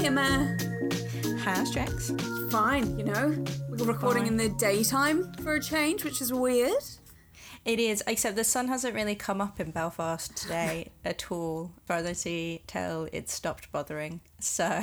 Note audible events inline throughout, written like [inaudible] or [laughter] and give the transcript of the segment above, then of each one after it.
Hi, Janina. Hi, Emma. How's Drex? Fine, you know. We're recording Fine. in the daytime for a change, which is weird. It is, except the sun hasn't really come up in Belfast today [laughs] at all, to tell it's stopped bothering. So [laughs]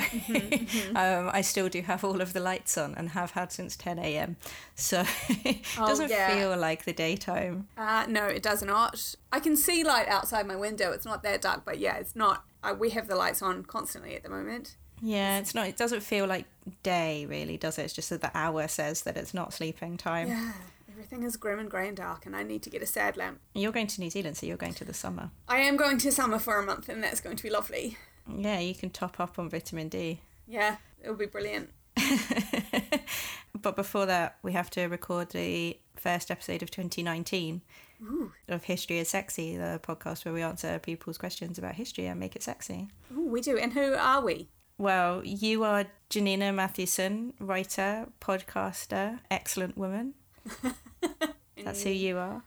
um, I still do have all of the lights on and have had since 10 a.m. So [laughs] it Oh, doesn't yeah. feel like the daytime. Uh, no, it does not. I can see light outside my window. It's not that dark, but yeah, it's not. Uh, we have the lights on constantly at the moment. Yeah, it's not, it doesn't feel like day really, does it? It's just that the hour says that it's not sleeping time. Yeah, everything is grim and grey and dark, and I need to get a sad lamp. You're going to New Zealand, so you're going to the summer. I am going to summer for a month, and that's going to be lovely. Yeah, you can top up on vitamin D. Yeah, it'll be brilliant. [laughs] but before that, we have to record the first episode of 2019 Ooh, of History is Sexy, the podcast where we answer people's questions about history and make it sexy. Ooh we do. And who are we? Well, you are Janina Matthewson, writer, podcaster, excellent woman. [laughs] That's who you are.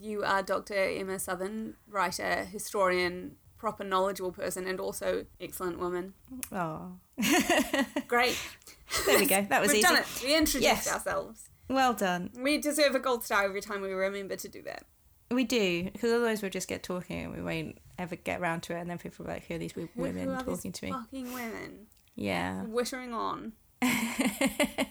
You are Dr. Emma Southon, writer, historian, proper knowledgeable person, and also excellent woman. Oh, [laughs] Great. there we go. That was [laughs] We've easy. done it. We introduced Yes. ourselves. Well done. We deserve a gold star every time we remember to do that. We do, because otherwise we'll just get talking and we won't ever get around to it. And then people are like, who are these women who are talking to me? Fucking women. Yeah. Wittering on. [laughs]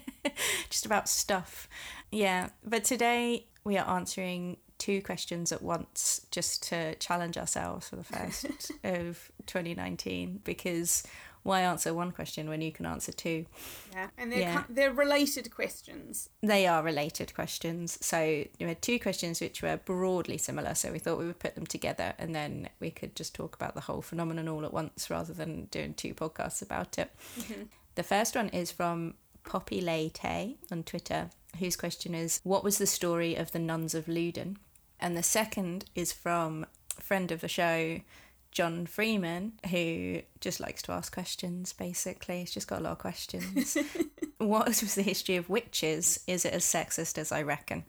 just about stuff. Yeah, but today we are answering two questions at once just to challenge ourselves for the first [laughs] of 2019 because why answer one question when you can answer two? Yeah. And they're, Yeah. they're related questions. They are related questions. So we had two questions which were broadly similar, so we thought we would put them together and then we could just talk about the whole phenomenon all at once rather than doing two podcasts about it. Mm-hmm. The first one is from Poppy Leite on Twitter, whose question is What was the story of the nuns of Loudun? And the second is from a friend of the show, John Freeman, who just likes to ask questions, basically. He's just got a lot of questions. [laughs] what was the history of witches? Is it as sexist as I reckon?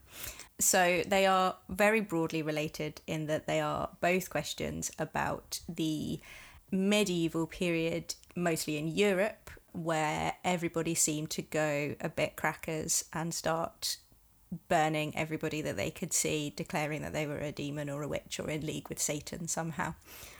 So they are very broadly related in that they are both questions about the medieval period, mostly in Europe, where everybody seemed to go a bit crackers and start burning everybody that they could see, declaring that they were a demon or a witch or in league with Satan somehow.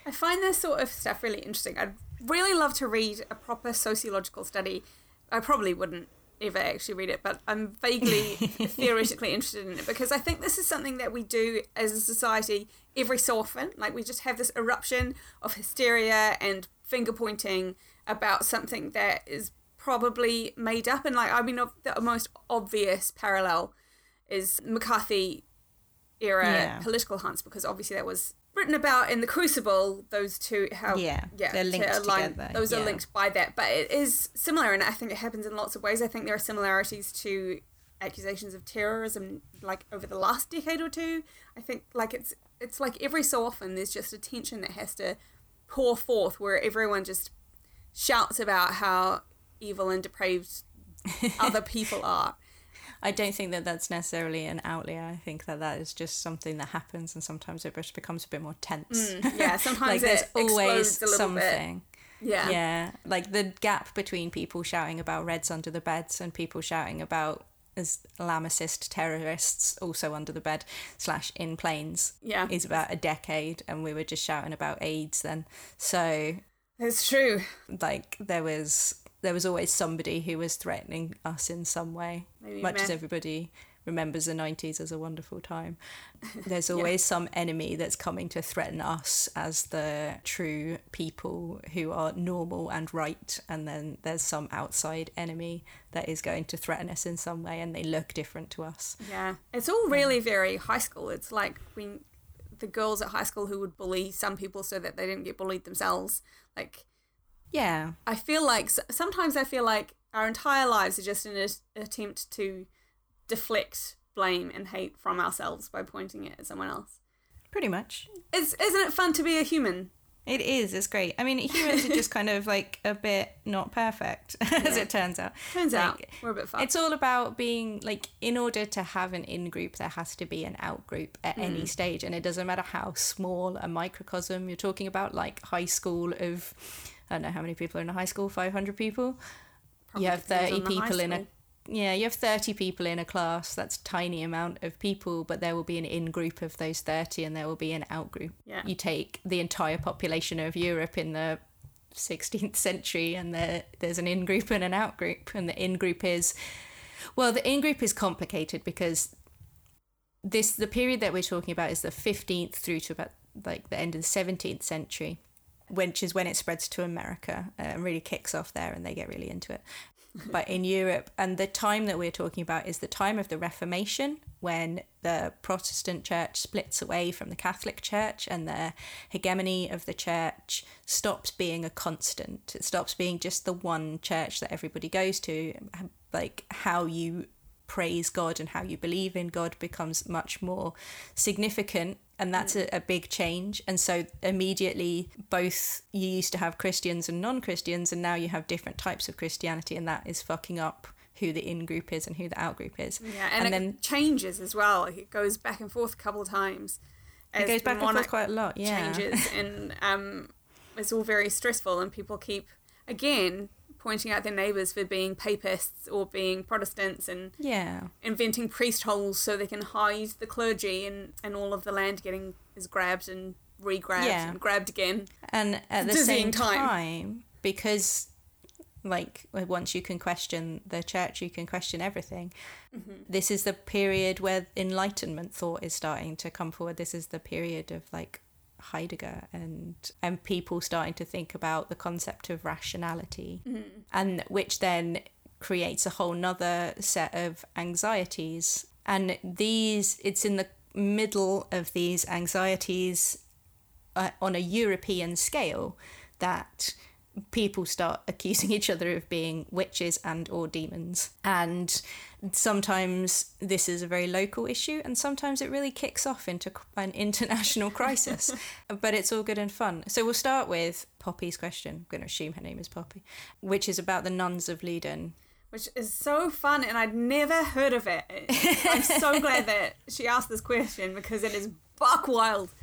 I find this sort of stuff really interesting. I'd really love to read a proper sociological study. I probably wouldn't ever actually read it, but I'm vaguely [laughs] theoretically interested in it because I think this is something that we do as a society every so often. Like we just have this eruption of hysteria and finger pointing about something that is probably made up. And like, I mean, of- the most obvious parallel is McCarthy era Yeah. political hunts because obviously that was written about in the Crucible. Those two, how Yeah, yeah, they're to linked align- together, Those yeah. are linked by that, but it is similar, and I think it happens in lots of ways. I think there are similarities to accusations of terrorism, like over the last decade or two. I think like it's it's like every so often there's just a tension that has to pour forth where everyone just shouts about how evil and depraved [laughs] other people are. I don't think that that's necessarily an outlier. I think that that is just something that happens, and sometimes it just becomes a bit more tense. Mm, [laughs] yeah, sometimes like there's always little bit. something. Yeah. Yeah, like the gap between people shouting about Reds under the beds and people shouting about Islamicist terrorists also under the bed slash in planes Yeah. is about a decade, and we were just shouting about AIDS then. So It's true. like there was there was always somebody who was threatening us in some way Maybe much as everybody remembers the 90s as a wonderful time. [laughs] There's always some enemy that's coming to threaten us as the true people who are normal and right and then there's some outside enemy that is going to threaten us in some way and they look different to us. Yeah, it's all really very high school. It's like when the girls at high school who would bully some people so that they didn't get bullied themselves. Like, yeah I feel like sometimes I feel like our entire lives are just an a- attempt to deflect blame and hate from ourselves by pointing it at someone else. pretty much It's, isn't it fun to be a human? It is. It's great. I mean, humans are just kind of like a bit not perfect, [laughs] as it turns out. Turns out we're a bit fucked. It's all about being like, in order to have an in group, there has to be an out group at Mm. any stage. And it doesn't matter how small a microcosm you're talking about, like high school of I don't know how many people are in a high school, 500 people. Probably you have 30 on the high people in a yeah, you have 30 people in a class. That's a tiny amount of people, but there will be an in group of those 30 and there will be an out group. Yeah. You take the entire population of Europe in the 16th century and there there's an in group and an out group and the in group is well, the in group is complicated because this the period that we're talking about is the 15th through to about like the end of the 17th century which is when it spreads to america uh, and really kicks off there and they get really into it [laughs] but in europe and the time that we're talking about is the time of the reformation when the protestant church splits away from the catholic church and the hegemony of the church stops being a constant it stops being just the one church that everybody goes to like how you praise God and how you believe in God becomes much more significant. And that's a, a big change. And so immediately, both you used to have Christians and non Christians, and now you have different types of Christianity, and that is fucking up who the in group is and who the out group is. Yeah, and, it then changes as well. It goes back and forth a couple of times. it goes back and forth quite a lot. Yeah. Changes, and um, it's all very stressful, and people keep again pointing out their neighbours for being papists or being Protestants, and Yeah. inventing priest holes so they can hide the clergy, and and all of the land getting is grabbed and re-grabbed Yeah. and grabbed again. And at the same time. time, because like once you can question the church, you can question everything. Mm-hmm. This is the period where Enlightenment thought is starting to come forward. This is the period of like Heidegger and and people starting to think about the concept of rationality, and which then creates a whole nother set of anxieties. And these, it's in the middle of these anxieties uh, on a European scale that people start accusing each other of being witches and or demons. And sometimes this is a very local issue and sometimes it really kicks off into an international [laughs] crisis. But it's all good and fun. So we'll start with poppy's question. I'm going to assume her name is poppy which is about the nuns of Loudun. Which is so fun and I'd never heard of it. I'm so [laughs] glad that she asked this question because it is buck wild.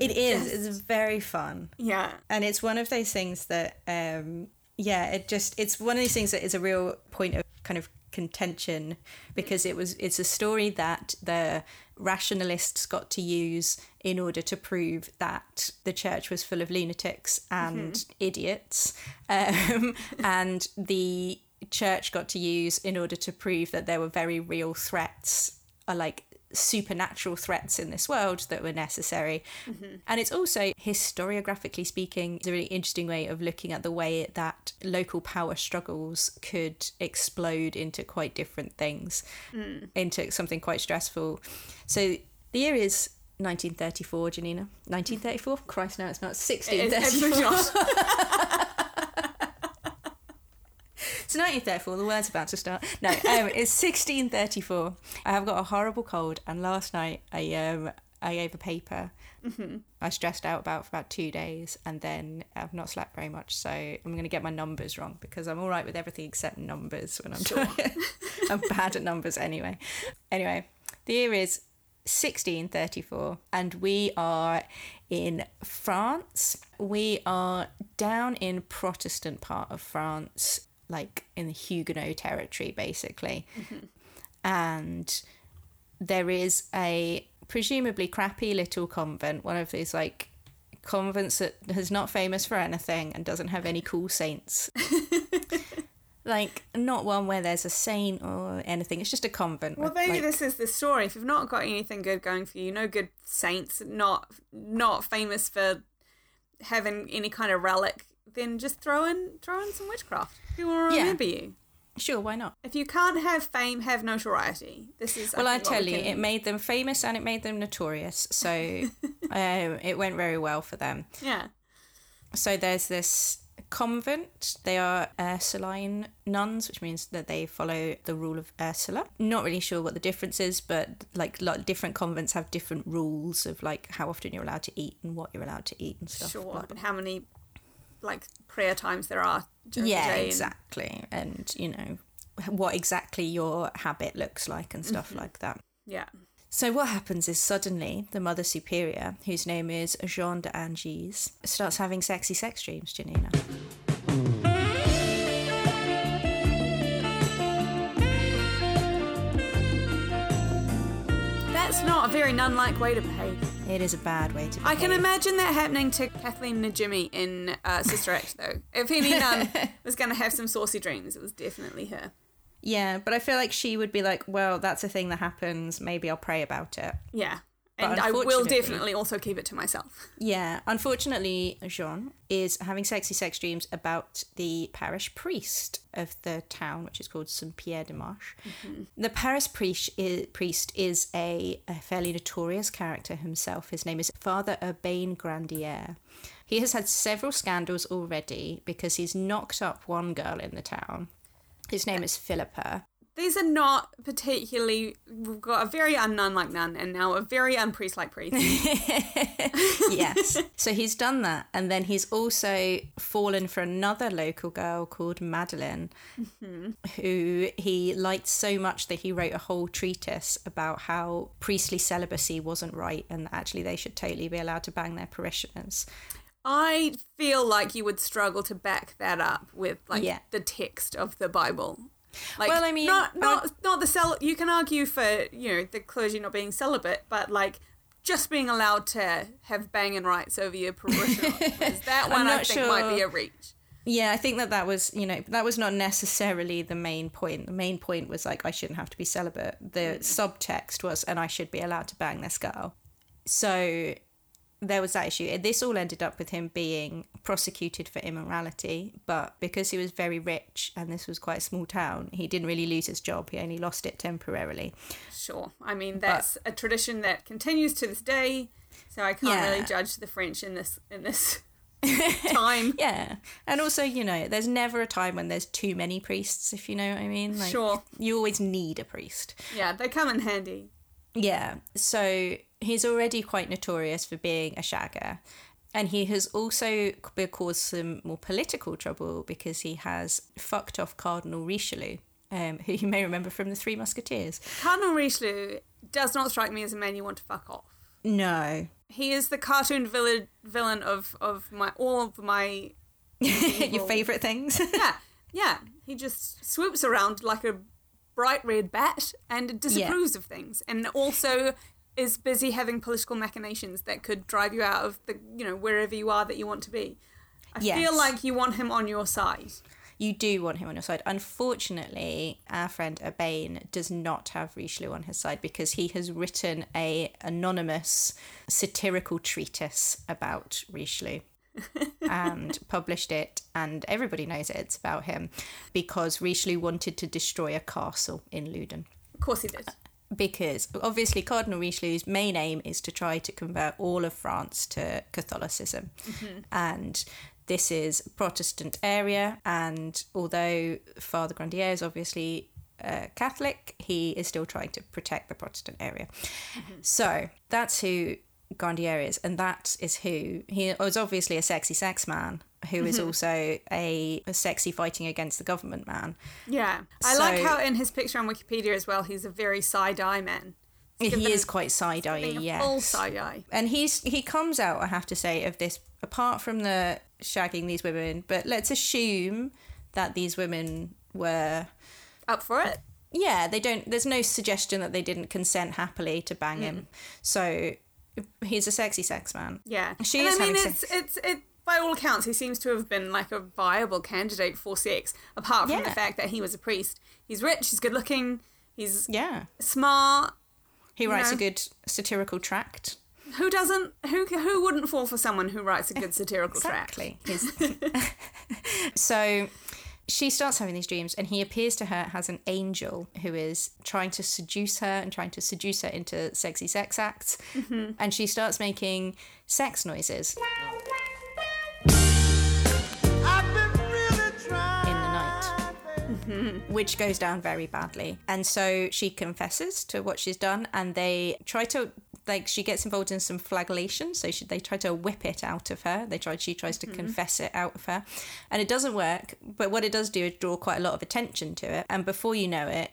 It is. Just- it's very fun. Yeah. and it's one of those things that um yeah it just it's one of these things that is a real point of kind of contention because it was it's a story that the rationalists got to use in order to prove that the church was full of lunatics and idiots um, [laughs] and the church got to use in order to prove that there were very real threats uh, like supernatural threats in this world that were necessary. Mm-hmm. And it's also, historiographically speaking, it's a really interesting way of looking at the way that local power struggles could explode into quite different things, mm. into something quite stressful. So the year is 1934, Janina. 1934? Christ, no, it's not. It is 1634. [laughs] It's 1934. The word's about to start. No, um, it's 1634. I have got a horrible cold, and last night I um I gave a paper. I stressed out about for about two days, and then I've not slept very much. So I'm going to get my numbers wrong because I'm all right with everything except numbers when I'm talking. [laughs] I'm bad at numbers anyway. Anyway, the year is 1634, and we are in France. We are down in Protestant part of France, like in the Huguenot territory, basically. Mm-hmm. And there is a presumably crappy little convent, one of these like convents that is not famous for anything and doesn't have any cool saints. [laughs] like not one where there's a saint or anything. It's just a convent. Well, with, maybe like- this is the story. If you've not got anything good going for you, no good saints, not not famous for having any kind of relic, then just throw in throw in some witchcraft. People will Yeah. remember you. Sure, why not? If you can't have fame, have notoriety. This is. Well, I tell you, it made them famous and it made them notorious. So [laughs] um, it went very well for them. Yeah. So there's this convent. They are Ursuline nuns, which means that they follow the rule of Ursula. Not really sure what the difference is, but like lot different convents have different rules of like how often you're allowed to eat and what you're allowed to eat and stuff. Sure. blah, blah, And how many like prayer times there are yeah the exactly. And you know what exactly your habit looks like and stuff mm-hmm. like that. Yeah. So what happens is suddenly the mother superior whose name is jean de starts having sexy sex dreams janina. That's not a very nun-like way to behave. It is a bad way to. I can imagine that happening to Kathleen Najimy in uh, Sister Act, though. If any [laughs] nun was going to have some saucy dreams, it was definitely her. Yeah, but I feel like she would be like, well, that's a thing that happens. Maybe I'll pray about it. Yeah. But And I will definitely also keep it to myself. Yeah, unfortunately, Jean is having sexy sex dreams about the parish priest of the town, which is called Saint Pierre de Marche. Mm-hmm. The parish priest is, priest is a, a fairly notorious character himself. His name is Father Urbain Grandier. He has had several scandals already because he's knocked up one girl in the town. His name uh, is Philippa. These are not particularly. We've got a very unnun like nun, and now a very unpriest like priest. [laughs] yes. So he's done that. And then he's also fallen for another local girl called Madeline, mm-hmm. who he liked so much that he wrote a whole treatise about how priestly celibacy wasn't right and actually they should totally be allowed to bang their parishioners. I feel like you would struggle to back that up with like Yeah. the text of the Bible. Like, Well, I mean, not not not the cel. You can argue for you know the clergy not being celibate, but like just being allowed to have banging rights over your parishioners. [laughs] that one I think might be a reach. Yeah, I think that that was, you know, that was not necessarily the main point. The main point was like, I shouldn't have to be celibate. The hmm. subtext was, and I should be allowed to bang this girl. So there was that issue. And this all ended up with him being prosecuted for immorality, but because he was very rich and this was quite a small town, he didn't really lose his job. He only lost it temporarily. Sure, I mean that's a tradition that continues to this day. So I can't Yeah. really judge the French in this in this [laughs] time. Yeah. And also, you know, there's never a time when there's too many priests, if you know what I mean. Like, Sure. You always need a priest. Yeah, they come in handy. Yeah. So he's already quite notorious for being a shagger. And he has also caused some more political trouble because he has fucked off Cardinal Richelieu, um, who you may remember from the Three Musketeers. Cardinal Richelieu does not strike me as a man you want to fuck off. No. He is the cartoon villain villain of of my all of my [laughs] Your favourite things? [laughs] yeah yeah. He just swoops around like a bright red bat and disapproves of things, and also is busy having political machinations that could drive you out of the you know wherever you are that you want to be. I Yes. feel like you want him on your side. you do want him on your side. Unfortunately, our friend Urbain does not have Richelieu on his side because he has written a anonymous satirical treatise about Richelieu. [laughs] and published it, and everybody knows it's about him because Richelieu wanted to destroy a castle in Loudun. Of course he did. Because obviously, Cardinal Richelieu's main aim is to try to convert all of France to Catholicism. And this is a Protestant area. And although Father Grandier is obviously uh, Catholic, he is still trying to protect the Protestant area. So that's who Grandier is. And that is who he was obviously a sexy sex man. Who is mm-hmm. also a, a sexy fighting against the government man. Yeah, I like how in his picture on Wikipedia as well, he's a very side eye man. He given- is quite side eye, a yes. full side eye. and he's he comes out i have to say of this apart from the shagging these women but let's assume that these women were Up for it? yeah they don't there's no suggestion that they didn't consent happily to bang mm. him so he's a sexy sex man Yeah. She and is I mean, it's sex. it's it. By all accounts, he seems to have been like a viable candidate for sex. Apart from the fact that he was a priest, he's rich, he's good looking, he's yeah smart. he writes know. a good satirical tract Who doesn't? Who who wouldn't fall for someone who writes a good satirical tract? Exactly. [laughs] So she starts having these dreams, and he appears to her as an angel who is trying to seduce her and trying to seduce her into sexy sex acts. Mm-hmm. And she starts making sex noises I've been really trying. in the night. Mm-hmm. Which goes down very badly. And so she confesses to what she's done, and they try to like she gets involved in some flagellation. So she, they try to whip it out of her. They try she tries to mm-hmm. confess it out of her, and it doesn't work. But what it does do is draw quite a lot of attention to it. And before you know it,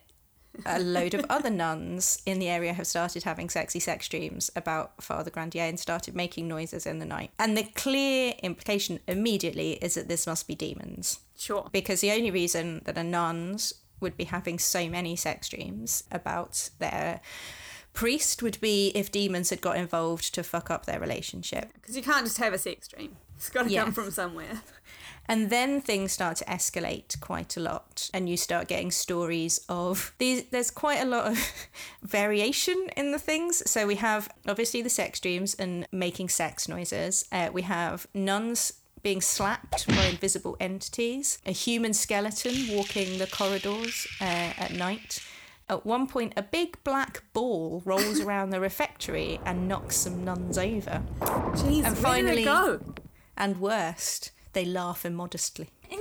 a [laughs] load of other nuns in the area have started having sexy sex dreams about Father Grandier and started making noises in the night. And the clear implication immediately is that this must be demons Sure. because the only reason that a nuns would be having so many sex dreams about their Priest would be if demons had got involved to fuck up their relationship. Because you can't just have a sex dream. It's got to Yeah. come from somewhere. And then things start to escalate quite a lot, and you start getting stories of these. There's quite a lot of [laughs] variation in the things. So we have obviously the sex dreams and making sex noises. Uh, we have nuns being slapped by invisible entities, a human skeleton walking the corridors uh, at night. At one point, a big black ball rolls around the refectory and knocks some nuns over. Jeez, And where finally- did it go? And worst, they laugh immodestly. [laughs]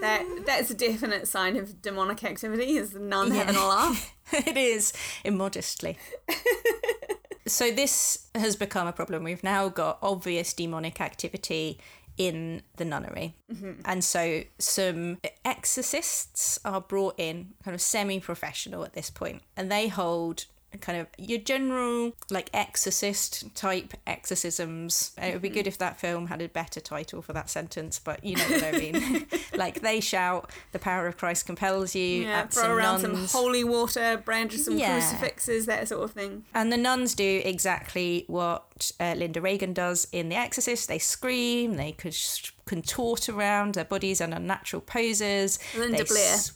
That that's a definite sign of demonic activity. Is the nun Yeah. having a laugh? [laughs] it is immodestly. [laughs] so this has become a problem. We've now got obvious demonic activity in the nunnery. Mm-hmm. And so some exorcists are brought in, kind of semi professional at this point, and they hold kind of your general like exorcist type exorcisms. And it would be good if that film had a better title for that sentence, but you know what I mean. [laughs] [laughs] like they shout, "The power of Christ compels you." Yeah, throw some around nuns. some holy water, brandish some Yeah. crucifixes, that sort of thing. And the nuns do exactly what uh, Linda Regan does in The Exorcist. They scream, they contort around their bodies in unnatural poses. Linda They Blair. s-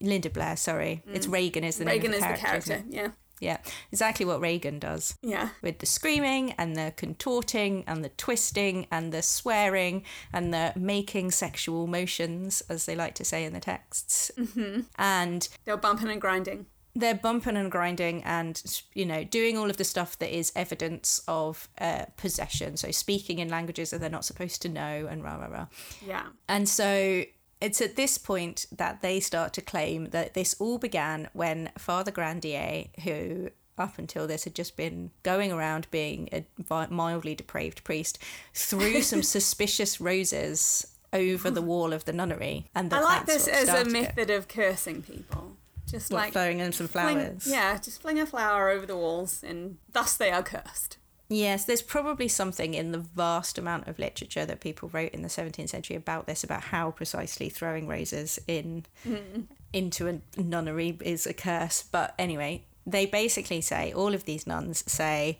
Linda Blair, sorry. It's Regan is the Regan name is of the the character. character. isn't it? Yeah, Yeah, exactly what Regan does. yeah. With the screaming and the contorting and the twisting and the swearing and the making sexual motions, as they like to say in the texts. Mm-hmm. And They're bumping and grinding. they're bumping and grinding and you know doing all of the stuff that is evidence of uh, possession so speaking in languages that they're not supposed to know and rah rah rah Yeah. and so it's at this point that they start to claim that this all began when father grandier who up until this had just been going around being a mildly depraved priest threw some [laughs] suspicious roses over the wall of the nunnery and that I like this as a started it. method of cursing people. Just What, like throwing in some fling- flowers yeah, just fling a flower over the walls, and thus they are cursed. Yes, there's probably something in the vast amount of literature that people wrote in the 17th century about this, about how precisely throwing roses in mm. into a nunnery is a curse. But anyway, they basically say all of these nuns say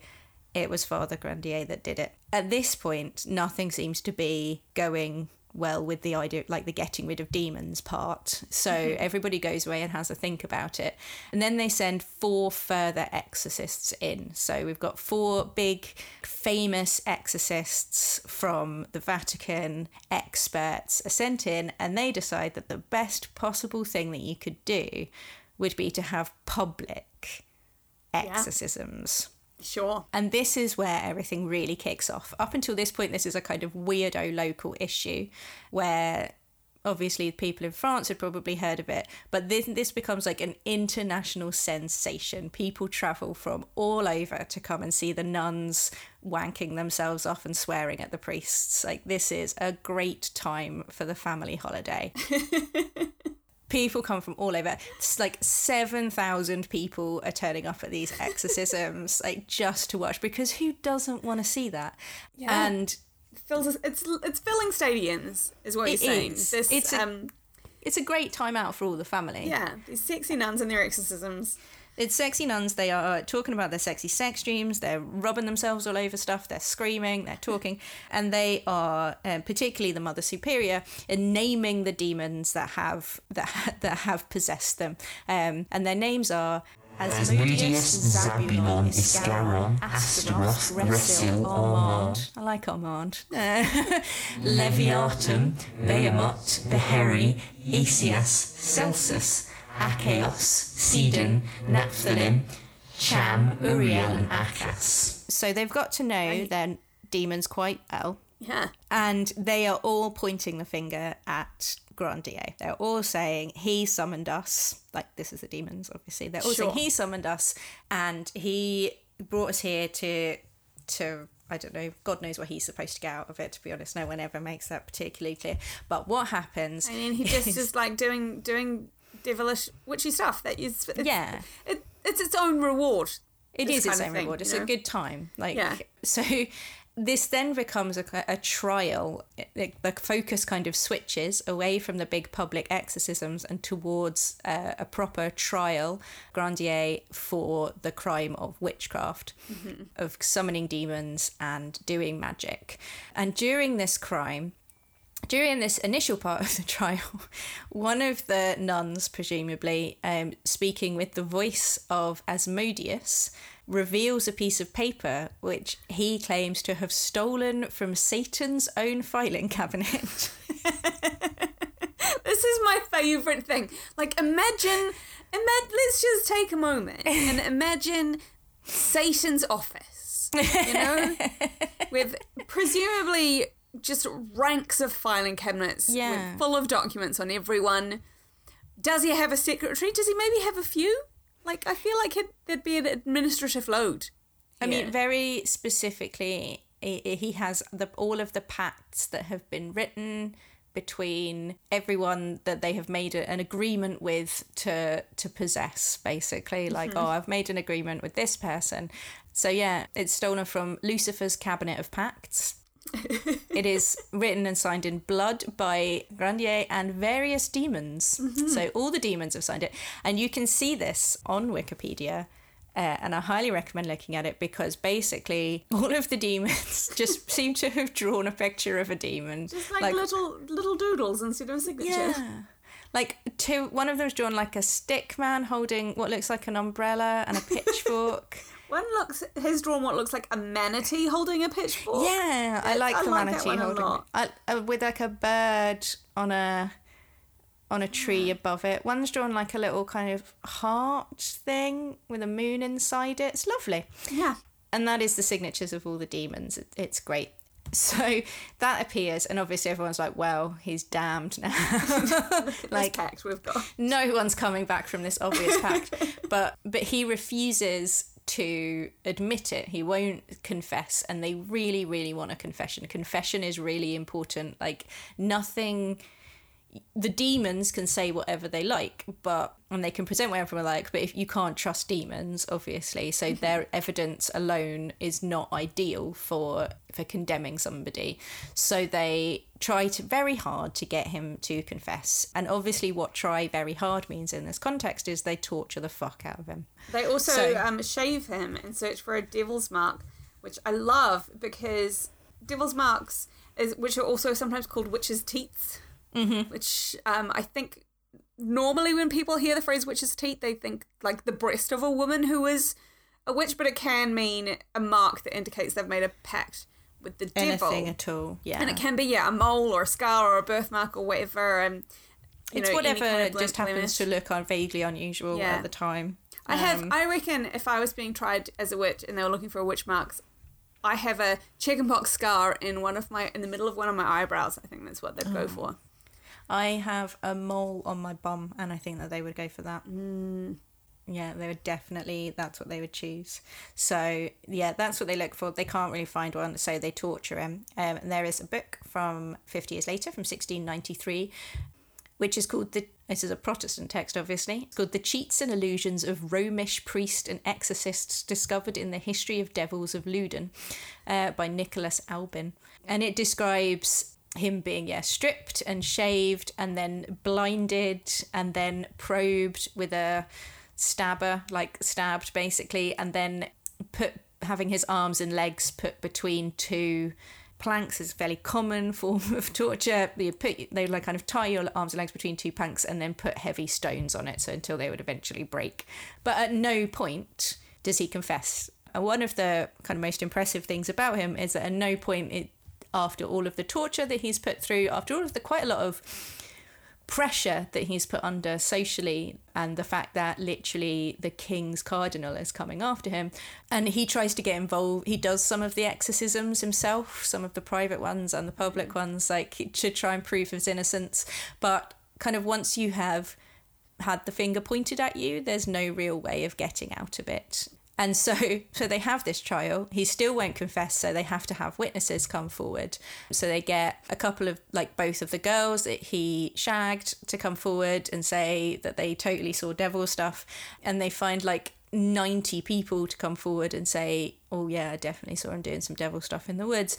it was Father Grandier that did it. At this point, nothing seems to be going well with the idea like the getting rid of demons part. So mm-hmm. everybody goes away and has a think about it. And then they send four further exorcists in. So we've got four big famous exorcists from the vatican experts are sent in and they decide that the best possible thing that you could do would be to have public exorcisms Sure. and this is where everything really kicks off. Up until this point, this is a kind of weirdo local issue where obviously people in France had probably heard of it, but this, this becomes like an international sensation. People travel from all over to come and see the nuns wanking themselves off and swearing at the priests. Like, this is a great time for the family holiday. [laughs] people come from all over. It's like 7,000 people are turning up at these [laughs] exorcisms, like just to watch, because who doesn't want to see that? Yeah. And Fills us, it's it's filling stadiums, is what you're saying. is. This, It's a- um, it's a great time out for all the family. yeah, these sexy nuns and their exorcisms. It's sexy nuns. They are talking about their sexy sex dreams. They're rubbing themselves all over stuff. They're screaming. They're talking, and they are, um, particularly the Mother Superior, are naming the demons that have that [laughs] that have possessed them. Um, and their names are Asmodeus, Zabulon, Iscarion, Astaroth, Resil, Armand. I like Armand. [laughs] Leviathan, Behemoth, Beheri, Asias, Celsus, Achaeos, Sidon, Naphthalim, Cham, Uriel, and Achas. so they've got to know their demons quite well. Yeah. And they are all pointing the finger at Grandier. They're all saying, He summoned us. Like, this is the demons, obviously. They're all Sure. saying, He summoned us and he brought us here to, to, I don't know, God knows what he's supposed to get out of it, to be honest. No one ever makes that particularly clear. But what happens. I mean, he just [laughs] is like doing doing devilish witchy stuff. That is, it's, Yeah. it, it's its own reward. It is its own thing, reward. It's you a good time. Like Yeah. so this then becomes a, a trial. The, the focus kind of switches away from the big public exorcisms and towards uh, a proper trial, Grandier, for the crime of witchcraft, of summoning demons and doing magic. And during this crime, during this initial part of the [laughs] trial, one of the nuns, presumably um, speaking with the voice of Asmodeus, reveals a piece of paper which he claims to have stolen from Satan's own filing cabinet. [laughs] This is my favorite thing. Like, imagine, imagine. Let's just take a moment and imagine Satan's office. You know, [laughs] with presumably just ranks of filing cabinets Yeah. full of documents on everyone. Does he have a secretary? Does he maybe have a few? Like, I feel like there'd be an administrative load. I mean, very specifically, he has the all of the pacts that have been written between everyone that they have made an agreement with to to possess basically like mm-hmm. oh i've made an agreement with this person so yeah it's stolen from lucifer's cabinet of pacts [laughs] it is written and signed in blood by Grandier and various demons. So all the demons have signed it. And you can see this on Wikipedia. Uh, and I highly recommend looking at it because basically all of the demons [laughs] just seem to have drawn a picture of a demon. Just like, little little doodles instead of a signature. yeah. Like two, one of them's drawn like a stick man holding what looks like an umbrella and a [laughs] pitchfork. One looks has drawn what looks like a manatee holding a pitchfork. Yeah, I like I the like that manatee holding lot. I, uh, with like a bird on a on a tree above it. One's drawn like a little kind of heart thing with a moon inside it. It's lovely, Yeah. and that is the signatures of all the demons. It, it's great. [laughs] So that appears, and obviously everyone's like, "Well, he's damned now." [laughs] Like [laughs] like pact we've got. no one's coming back from this obvious pact but but he refuses to admit it. He won't confess and they really really want a confession. Confession is really important. Like nothing the demons can say whatever they like but and they can present whatever they like but if you can't trust demons obviously so their evidence alone is not ideal for for condemning somebody. So they try to very hard to get him to confess and obviously what try very hard means in this context is they torture the fuck out of him. They also So- um, shave him and search for a devil's mark, which I love because devil's marks is which are also sometimes called witches' teeth. Mm-hmm. Which um, I think normally when people hear the phrase witch's teeth, they think like the breast of a woman who is a witch, but it can mean a mark that indicates they've made a pact with the devil. anything at all yeah And it can be yeah a mole or a scar or a birthmark or whatever, and you it's know, whatever kind of just blemish. happens to look un- vaguely unusual Yeah. at the time I have. Um, I reckon if I was being tried as a witch and they were looking for a witch marks, I have a chickenpox scar in one of my in the middle of one of my eyebrows. I think that's what they'd Oh. go for. I have a mole on my bum, and I think that they would go for that. Mm. Yeah, they would definitely. That's what they would choose. So yeah, that's what they look for. They can't really find one, so they torture him. Um, and there is a book from fifty years later, from sixteen ninety three, which is called the. This is a Protestant text, obviously. It's called "The Cheats and Illusions of Romish Priest and Exorcists Discovered in the History of Devils of Loudun," uh, by Nicholas Aubin, and it describes him being yeah stripped and shaved and then blinded and then probed with a stabber like stabbed basically and then put having his arms and legs put between two planks is a fairly common [laughs] form of torture. You put they like kind of tie your arms and legs between two planks and then put heavy stones on it so until they would eventually break. But at no point does he confess. One of the kind of most impressive things about him is that at no point it, after all of the torture that he's put through after all of the quite a lot of pressure that he's put under socially and the fact that literally the king's cardinal is coming after him. And he tries to get involved he does some of the exorcisms himself some of the private ones and the public mm. ones like to try and prove his innocence. But kind of once you have had the finger pointed at you there's no real way of getting out of it and so [laughs] so they have this trial. He still won't confess so they have to have witnesses come forward. So they get a couple of like both of the girls that he shagged to come forward and say that they totally saw devil stuff. And they find like 90 people to come forward and say, oh, yeah, I definitely saw him doing some devil stuff in the woods.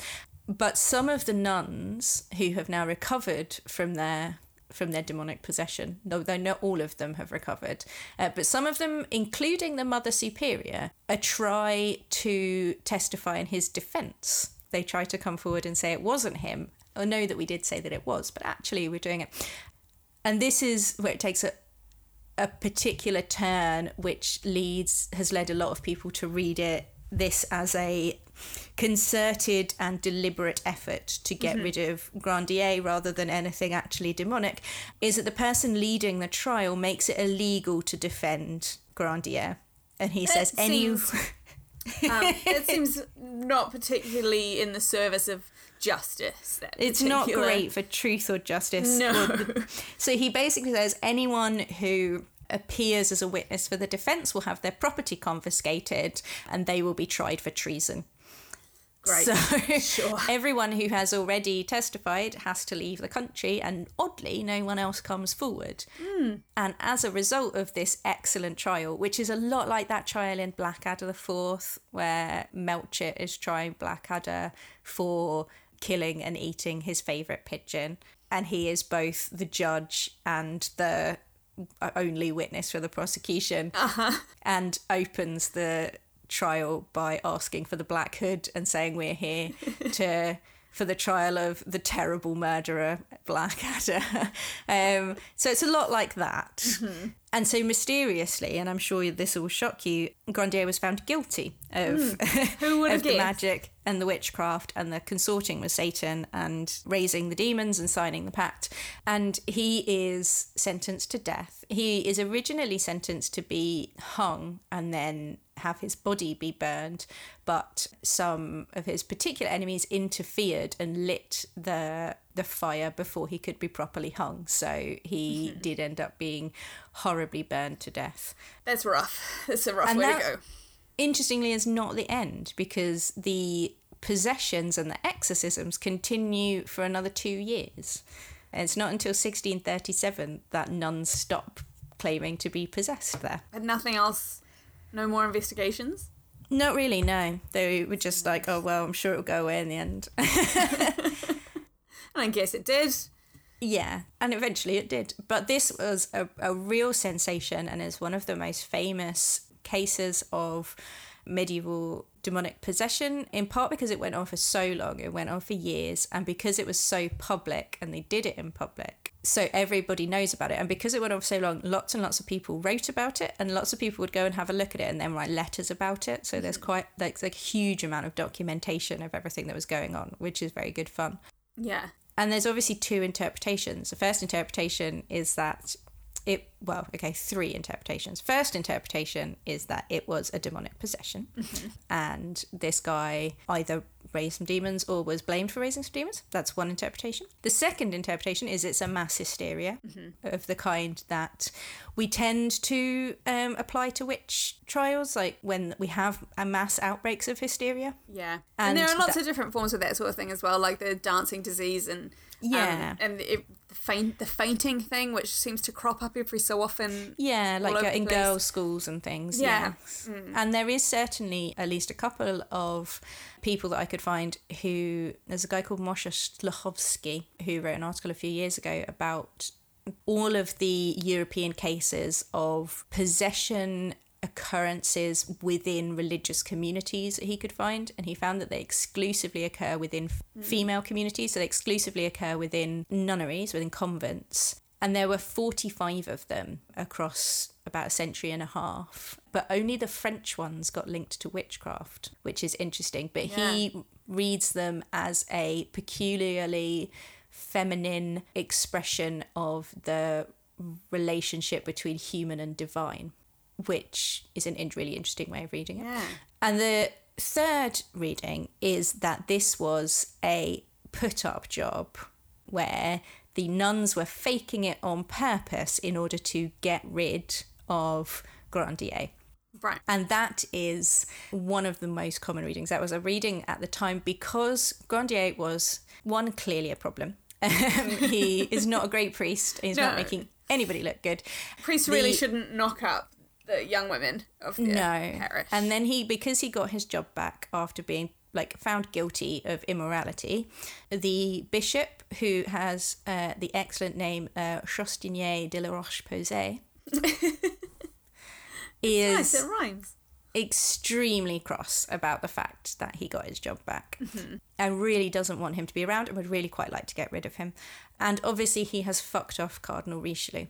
But some of the nuns who have now recovered from their from their demonic possession, though, not all of them have recovered, uh, but some of them, including the Mother Superior, uh, try to testify in his defense. They try to come forward and say it wasn't him, or know that we did say that it was, but actually we're doing it. And this is where it takes a, a particular turn which leads has led a lot of people to read it this as a concerted and deliberate effort to get rid of Grandier rather than anything actually demonic is that the person leading the trial makes it illegal to defend Grandier and he says any seems- [laughs] Um, it seems not particularly in the service of justice. That it's not great for truth or justice No. Well, the- so he basically says anyone who appears as a witness for the defense will have their property confiscated and they will be tried for treason Great. So Sure. [laughs] everyone who has already testified has to leave the country, and oddly, no one else comes forward. Hmm. And as a result of this excellent trial, which is a lot like that trial in Blackadder the Fourth, where Melchett is trying Blackadder for killing and eating his favourite pigeon, and he is both the judge and the only witness for the prosecution, and opens the trial by asking for the black hood and saying we're here [laughs] to for the trial of the terrible murderer Blackadder. [laughs] um, so it's a lot like that. And so mysteriously, and I'm sure this will shock you, Grandier was found guilty of, hmm. [laughs] Who would of the magic and the witchcraft and the consorting with Satan and raising the demons and signing the pact. And he is sentenced to death. He is originally sentenced to be hung and then have his body be burned, but some of his particular enemies interfered and lit the the fire before he could be properly hung. So he Mm-hmm. did end up being horribly burned to death That's rough. [laughs] That's a rough And way that- to go. interestingly is not the end because the possessions and the exorcisms continue for another two years. And it's not until 1637 that nuns stop claiming to be possessed there. And nothing else. No more investigations. Not really, no. They were just like, oh, well, I'm sure it'll go away in the end. [laughs] [laughs] And I guess it did. Yeah, and eventually it did. But this was a, a real sensation and is one of the most famous cases of medieval demonic possession, in part because it went on for so long, it went on for years, and because it was so public and they did it in public. So everybody knows about it. And because it went on for so long, lots and lots of people wrote about it, and lots of people would go and have a look at it and then write letters about it. So there's mm-hmm. quite like, like a huge amount of documentation of everything that was going on, which is very good fun. Yeah. And there's obviously two interpretations. The first interpretation is that it, well, okay, three interpretations. First interpretation is that it was a demonic possession. Mm-hmm. And this guy either raised some demons or was blamed for raising some demons. That's one interpretation. The second interpretation is it's a mass hysteria of the kind that we tend to um, apply to witch trials, like when we have a mass outbreaks of hysteria. Yeah. And, And there are lots that- of different forms of that sort of thing as well, like the dancing disease and um, Yeah. and the, the faint the fainting thing, which seems to crop up every so often. Yeah, like in girls' schools and things. Yeah. yes. And there is certainly at least a couple of people that I could find who. There's a guy called Moshe Sluhovsky who wrote an article a few years ago about all of the European cases of possession occurrences within religious communities that he could find and he found that they exclusively occur within f- hmm. female communities so they exclusively occur within nunneries within convents. And there were 45 of them across about a century and a half but only the french ones got linked to witchcraft which is interesting. But he reads them as a peculiarly feminine expression of the relationship between human and divine which is an really interesting way of reading it Yeah. and the third reading is that this was a put up job where the nuns were faking it on purpose in order to get rid of Grandier. Right. And that is one of the most common readings. That was a reading at the time because Grandier was one clearly a problem. [laughs] Um, he is not a great priest. He's not making anybody look good. Priests really shouldn't knock up the young women of the no. parish. And then he, because he got his job back after being like found guilty of immorality, the bishop, who has uh, the excellent name uh, Chasteigner de la Roche Posay, [laughs] nice, is it rhymes. extremely cross about the fact that he got his job back and really doesn't want him to be around and would really quite like to get rid of him. And obviously, he has fucked off Cardinal Richelieu.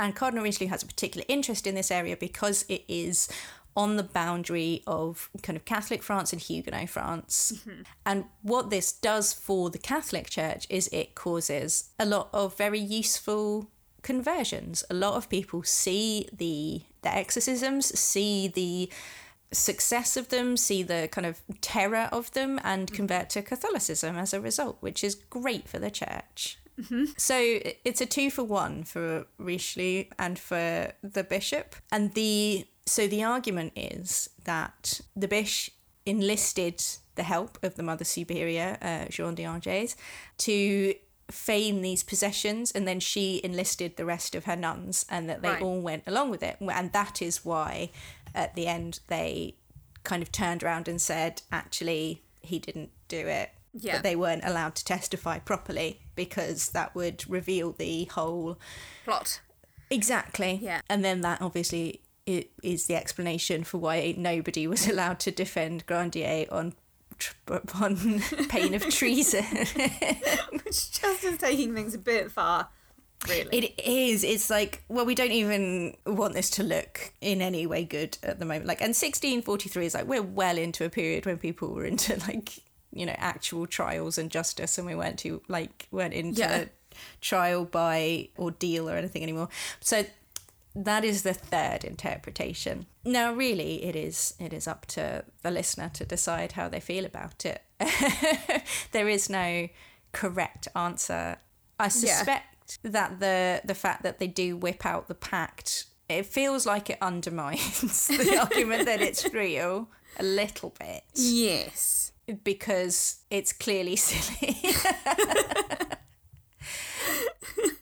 And Cardinal Richelieu has a particular interest in this area because it is on the boundary of kind of Catholic France and Huguenot France. Mm-hmm. And what this does for the Catholic Church is it causes a lot of very useful conversions. A lot of people see the the exorcisms, see the success of them, see the kind of terror of them, and mm-hmm. convert to Catholicism as a result, which is great for the church. So it's a two for one for Richelieu and for the bishop. And the so the argument is that the bishop enlisted the help of the Mother Superior, uh, Jeanne des Anges, to feign these possessions, and then she enlisted the rest of her nuns, and that they Right. all went along with it. And that is why, at the end, they kind of turned around and said, actually, he didn't do it. Yeah. But they weren't allowed to testify properly because that would reveal the whole Plot. Exactly. Yeah. And then that obviously it is the explanation for why nobody was [laughs] allowed to defend Grandier on on [laughs] pain of treason. [laughs] Which just is taking things a bit far, really. it is. It's like well, we don't even want this to look in any way good at the moment. Like, and 1643 is like we're well into a period when people were into like you know actual trials and justice, and we weren't too like weren't into Yeah. trial by ordeal or anything anymore. So that is the third interpretation. Now, really, it is it is up to the listener to decide how they feel about it. [laughs] there is no correct answer. I suspect that the the fact that they do whip out the pact, it feels like it undermines [laughs] the argument that it's real a little bit yes. Because it's clearly [laughs] silly.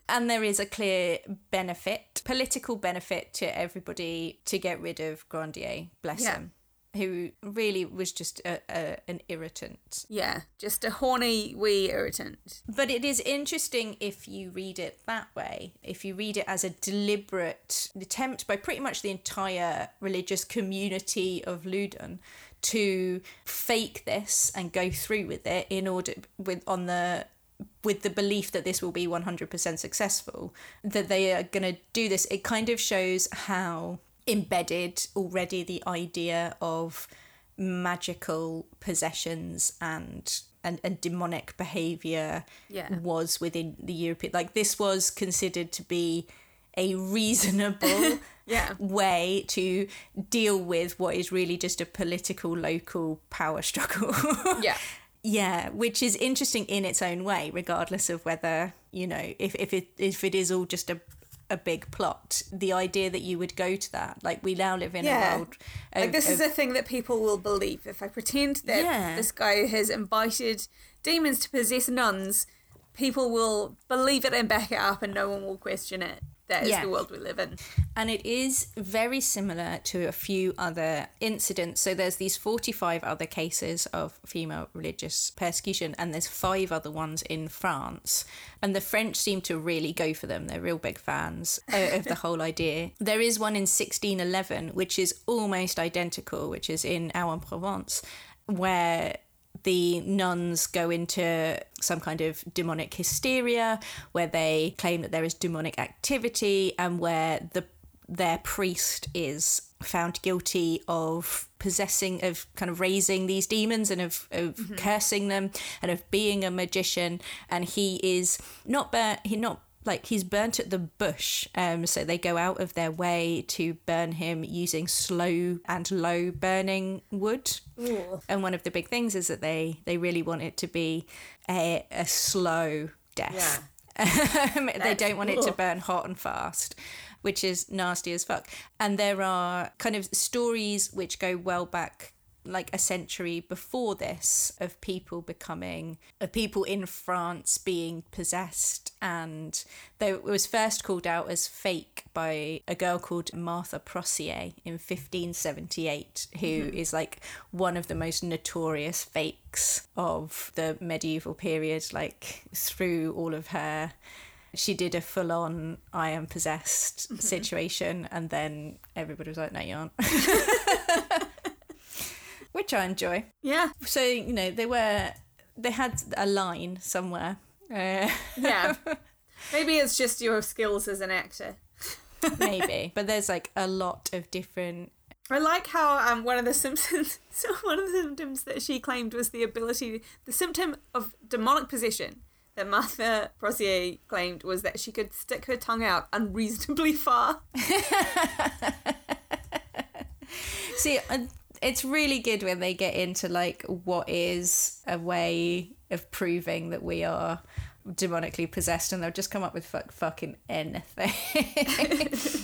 and there is a clear benefit, political benefit to everybody to get rid of Grandier, bless Yeah. him, who really was just a, a, an irritant. Yeah. Just a horny wee irritant. But it is interesting if you read it that way, if you read it as a deliberate attempt by pretty much the entire religious community of Loudun to fake this and go through with it in order with on the with the belief that this will be 100% successful that they are going to do this it kind of shows how embedded already the idea of magical possessions and and, and demonic behavior Yeah. was within the European like this was considered to be a reasonable [laughs] Yeah. way to deal with what is really just a political local power struggle. [laughs] Yeah. yeah, which is interesting in its own way, regardless of whether, you know, if, if it if it is all just a a big plot, the idea that you would go to that. Like we now live in Yeah. a world of, Like this is of- a thing that people will believe. If I pretend that Yeah. this guy has invited demons to possess nuns, people will believe it and back it up, and no one will question it. That is Yeah. the world we live in. and it is very similar to a few other incidents. So there's these 45 other cases of female religious persecution, and there's five other ones in France. And the French seem to really go for them. They're real big fans uh, of the whole idea. There is one in 1611, which is almost identical, which is in Aix-en-Provence, where the nuns go into some kind of demonic hysteria where they claim that there is demonic activity and where the their priest is found guilty of possessing of kind of raising these demons and of, of mm-hmm. cursing them and of being a magician. And he is not burnt he not like he's burnt at the bush um so they go out of their way to burn him using slow and low burning wood. And one of the big things is that they they really want it to be a, a slow death. [laughs] Um, they don't want it to burn hot and fast which is nasty as fuck. And there are kind of stories which go well back like a century before this of people becoming of people in France being possessed. And though it was first called out as fake by a girl called Martha Brossier in 1578 who mm-hmm. is like one of the most notorious fakes of the medieval period like through all of her she did a full on I am possessed mm-hmm. situation and then everybody was like no you aren't [laughs] which I enjoy Yeah. so you know they were they had a line somewhere uh, Yeah. [laughs] Maybe it's just your skills as an actor. maybe [laughs] but there's like a lot of different I like how um, one of the symptoms, [laughs] so one of the symptoms that she claimed was the ability, the symptom of demonic possession that Martha Brossier claimed was that she could stick her tongue out unreasonably far. see it's really good when they get into like what is a way of proving that we are demonically possessed and they'll just come up with fuck, fucking anything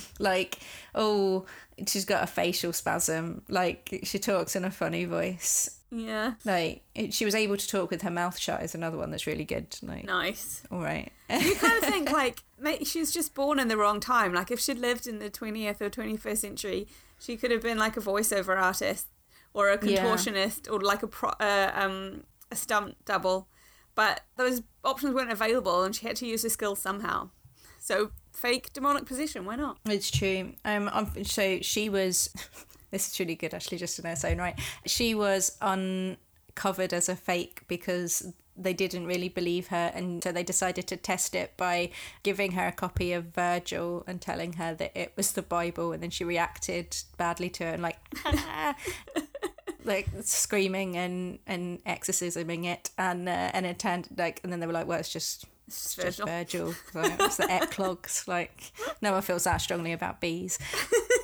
[laughs] like oh she's got a facial spasm like she talks in a funny voice Yeah. like she was able to talk with her mouth shut is another one that's really good like Nice. all right You [laughs] kind of think like mate, she was just born in the wrong time. Like if she'd lived in the twentieth or twenty first century, she could have been like a voiceover artist or a Yeah. contortionist or like a pro, uh, um a stunt double. But those options weren't available, and she had to use her skills somehow. So fake demonic possession. Why not? It's true. Um, um, so she was. [laughs] this is really good, actually, just in its own right. She was uncovered as a fake because they didn't really believe her, and so they decided to test it by giving her a copy of Virgil and telling her that it was the Bible, and then she reacted badly to it and like. [laughs] like screaming and and exorcisming it and uh, and it turned like and then they were like well it's just It's it's just Virgil. Virgil. [laughs] Like, it's the eclogues. Like, no one feels that strongly about bees. [laughs]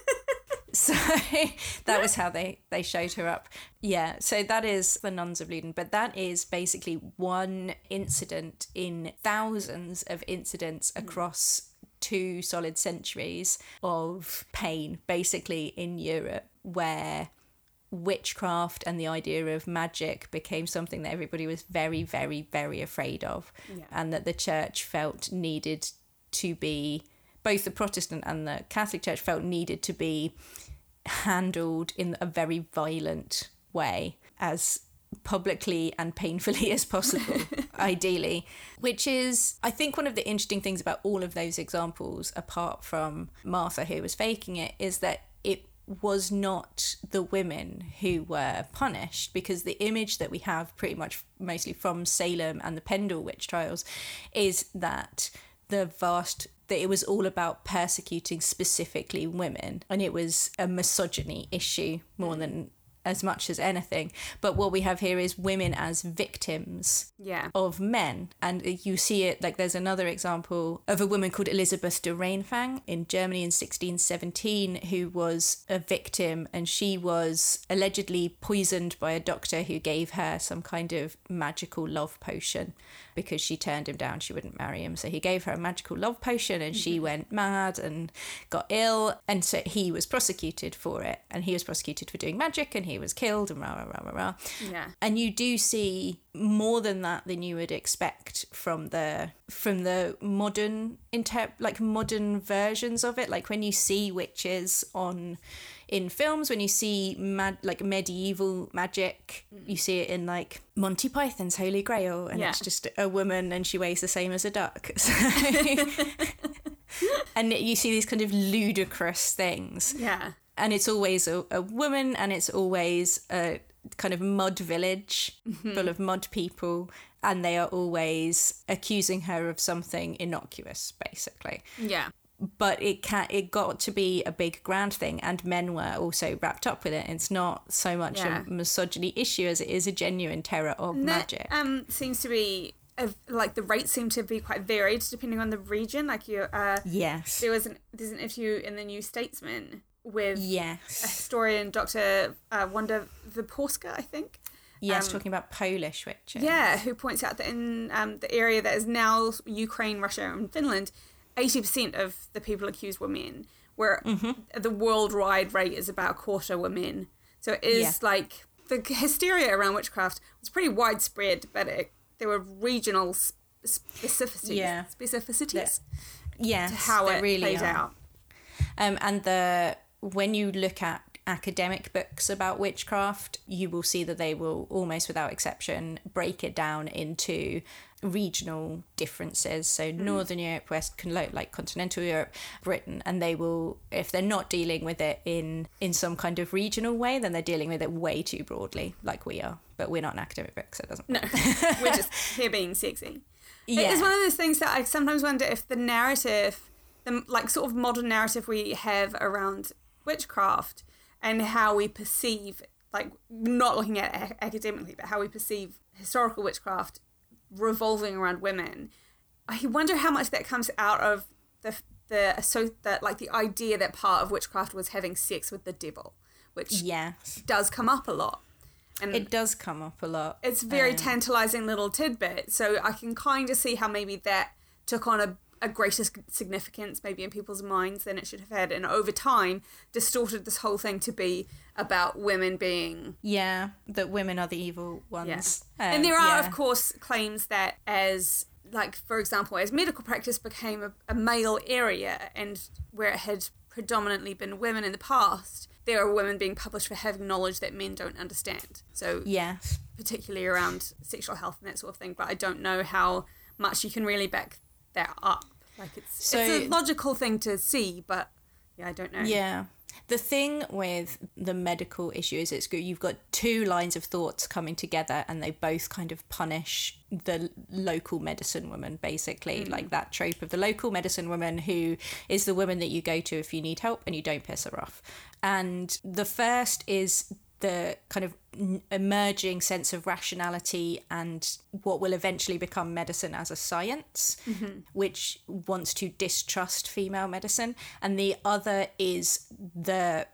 so [laughs] that was how they, they showed her up. Yeah, so that is the Nuns of Loudun. But that is basically one incident in thousands of incidents hmm. across two solid centuries of pain, basically in Europe, where witchcraft and the idea of magic became something that everybody was very, very, very afraid of, Yeah. and that the church felt needed to be, both the Protestant and the Catholic Church felt needed to be handled in a very violent way, as publicly and painfully [laughs] as possible, [laughs] ideally. Which is, I think, one of the interesting things about all of those examples, apart from Martha, who was faking it, is that it was not the women who were punished because the image that we have pretty much mostly from Salem and the Pendle witch trials is that the vast that it was all about persecuting specifically women and it was a misogyny issue more than as much as anything but what we have here is women as victims Yeah. of men. And you see it like there's another example of a woman called Elizabeth de Reinfang in Germany in 1617 who was a victim and she was allegedly poisoned by a doctor who gave her some kind of magical love potion because she turned him down. She wouldn't marry him. So he gave her a magical love potion and she mm-hmm. went mad and got ill. And so he was prosecuted for it. And he was prosecuted for doing magic and he was killed and rah, rah, rah, rah, rah. Yeah. And you do see more than that than you would expect from the from the modern inter like modern versions of it. Like when you see witches on in films, when you see mad like medieval magic, you see it in like Monty Python's Holy Grail, and Yeah. it's just a woman and she weighs the same as a duck. [laughs] So [laughs] and you see these kind of ludicrous things Yeah. and it's always a, a woman and it's always a kind of mud village mm-hmm. full of mud people and they are always accusing her of something innocuous basically Yeah. But it can it got to be a big grand thing and men were also wrapped up with it it's not so much Yeah. a misogyny issue as it is a genuine terror of And that, magic um seems to be a, like the rates seem to be quite varied depending on the region. Like you, uh, yes there was an there's an interview in the New Statesman with yes. a historian, Dr. Uh, Wanda Wyporska, I think. yes um, talking about polish witches Yeah, who points out that in um, the area that is now Ukraine, Russia, and Finland, eighty percent of the people accused were men. Where Mm-hmm. the worldwide rate is about a quarter were men. So it is like the hysteria around witchcraft was pretty widespread, but it, there were regional specificities. Yeah. Specificities yes, to how it really played are. out. Um, and the when you look at academic books about witchcraft, you will see that they will almost without exception break it down into regional differences. So hmm. Northern Europe, West like continental Europe, Britain, and they will if they're not dealing with it in in some kind of regional way, then they're dealing with it way too broadly, like we are. But we're not an academic book, so it doesn't. No, [laughs] we're just [laughs] here being sexy. Yeah. It's one of those things that I sometimes wonder if the narrative, the like sort of modern narrative we have around witchcraft and how we perceive, like not looking at it academically, but how we perceive historical witchcraft revolving around women. I wonder how much that comes out of the the so that like the idea that part of witchcraft was having sex with the devil, which Yes, does come up a lot. And it does come up a lot. it's very Um, tantalizing little tidbit. So I can kind of see how maybe that took on a, a greater significance maybe in people's minds than it should have had. And over time, distorted this whole thing to be about women being. Yeah, that women are the evil ones. and Um, there are, yeah. of course, claims that as. Like, for example, as medical practice became a, a male area and where it had predominantly been women in the past, there are women being published for having knowledge that men don't understand. So, Yes. particularly around sexual health and that sort of thing, but I don't know how much you can really back that up. Like it's So- it's a logical thing to see, but yeah, I don't know. Yeah. The thing with the medical issue is it's good. You've got two lines of thoughts coming together, and they both kind of punish the local medicine woman, basically, hmm. like that trope of the local medicine woman who is the woman that you go to if you need help and you don't piss her off. And the first is the kind of emerging sense of rationality and what will eventually become medicine as a science, mm-hmm. which wants to distrust female medicine. And the other is the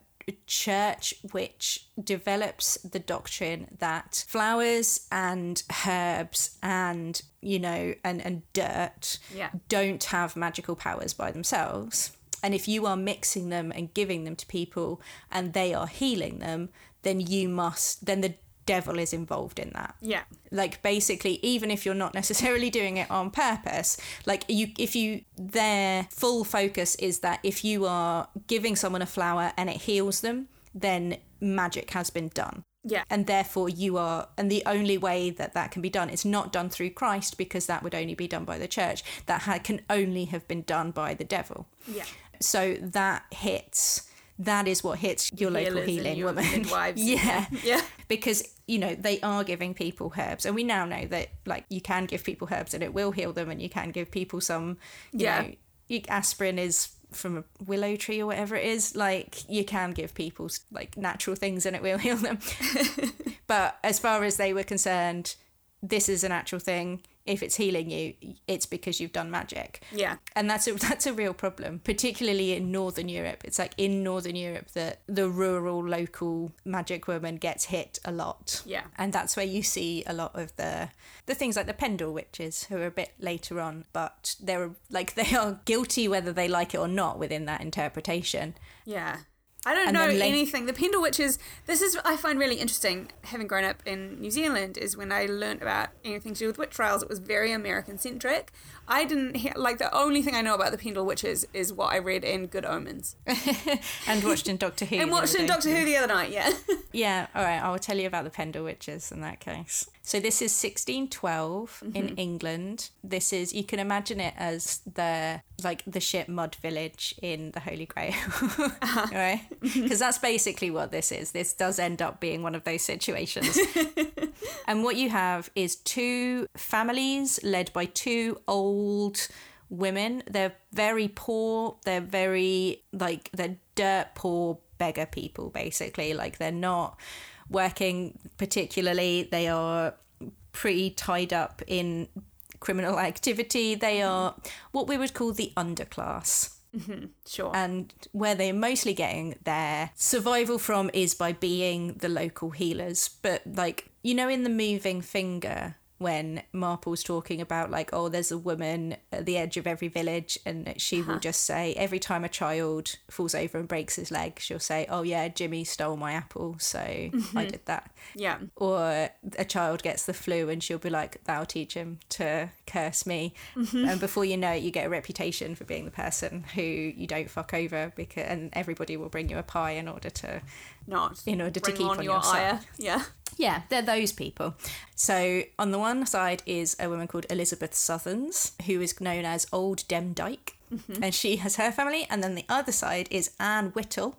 church which develops the doctrine that flowers and herbs and you know and and dirt Yeah. don't have magical powers by themselves and if you are mixing them and giving them to people and they are healing them then you must then the devil is involved in that Yeah. like basically even if you're not necessarily doing it on purpose like you if you their full focus is that if you are giving someone a flower and it heals them then magic has been done Yeah. and therefore you are and the only way that that can be done is not done through christ because that would only be done by the church that ha- can only have been done by the devil Yeah. so that hits that is what hits your local Healers and healing your woman [laughs] midwives. yeah [laughs] Yeah. because you know they are giving people herbs and we now know that like you can give people herbs and it will heal them and you can give people some you Yeah. know aspirin is from a willow tree or whatever it is like you can give people like natural things and it will [laughs] heal them but as far as they were concerned this is a natural thing if it's healing you it's because you've done magic Yeah. and that's a [laughs] that's a real problem particularly in northern europe it's like in northern europe that the rural local magic woman gets hit a lot Yeah. and that's where you see a lot of the the things like the pendle witches who are a bit later on but they're like [laughs] they are guilty whether they like it or not within that interpretation Yeah. I don't know anything. The Pendle Witches, this is I find really interesting, having grown up in New Zealand, is when I learnt about anything to do with witch trials, it was very American centric. I didn't hear, like, the only thing I know about the Pendle Witches is what I read in Good Omens. [laughs] and watched in doctor who and watched in. Doctor Who the other night, yeah. [laughs] Yeah, all right, I'll tell you about the Pendle Witches in that case. So this is 1612 in mm-hmm. England. This is you can imagine it as the like the ship mud village in the Holy Grail. Uh-huh. [laughs] right? Mm-hmm. Because that's basically what this is. This does end up being one of those situations. and what you have is two families led by two old women. They're very poor. They're very like they're dirt poor beggar people basically. Like they're not working particularly. They are pretty tied up in criminal [laughs] activity. They are what we would call the underclass mm-hmm. Sure. and where they're mostly getting their survival from is by being the local healers but like you know in the moving finger when Marple's talking about like, oh, there's a woman at the edge of every village, and she will uh-huh. just say every time a child falls over and breaks his leg, she'll say, oh yeah, Jimmy stole my apple, so I mm-hmm. did that. Yeah. Or a child gets the flu and she'll be like, that'll teach him to curse me. Mm-hmm. And before you know it, you get a reputation for being the person who you don't fuck over because and everybody will bring you a pie in order to Not in order to keep on, on your your ire. Yeah. Yeah, they're those people. So on the one side is a woman called Elizabeth Southerns, who is known as Old Demdike, mm-hmm. and she has her family. And then the other side is Anne Whittle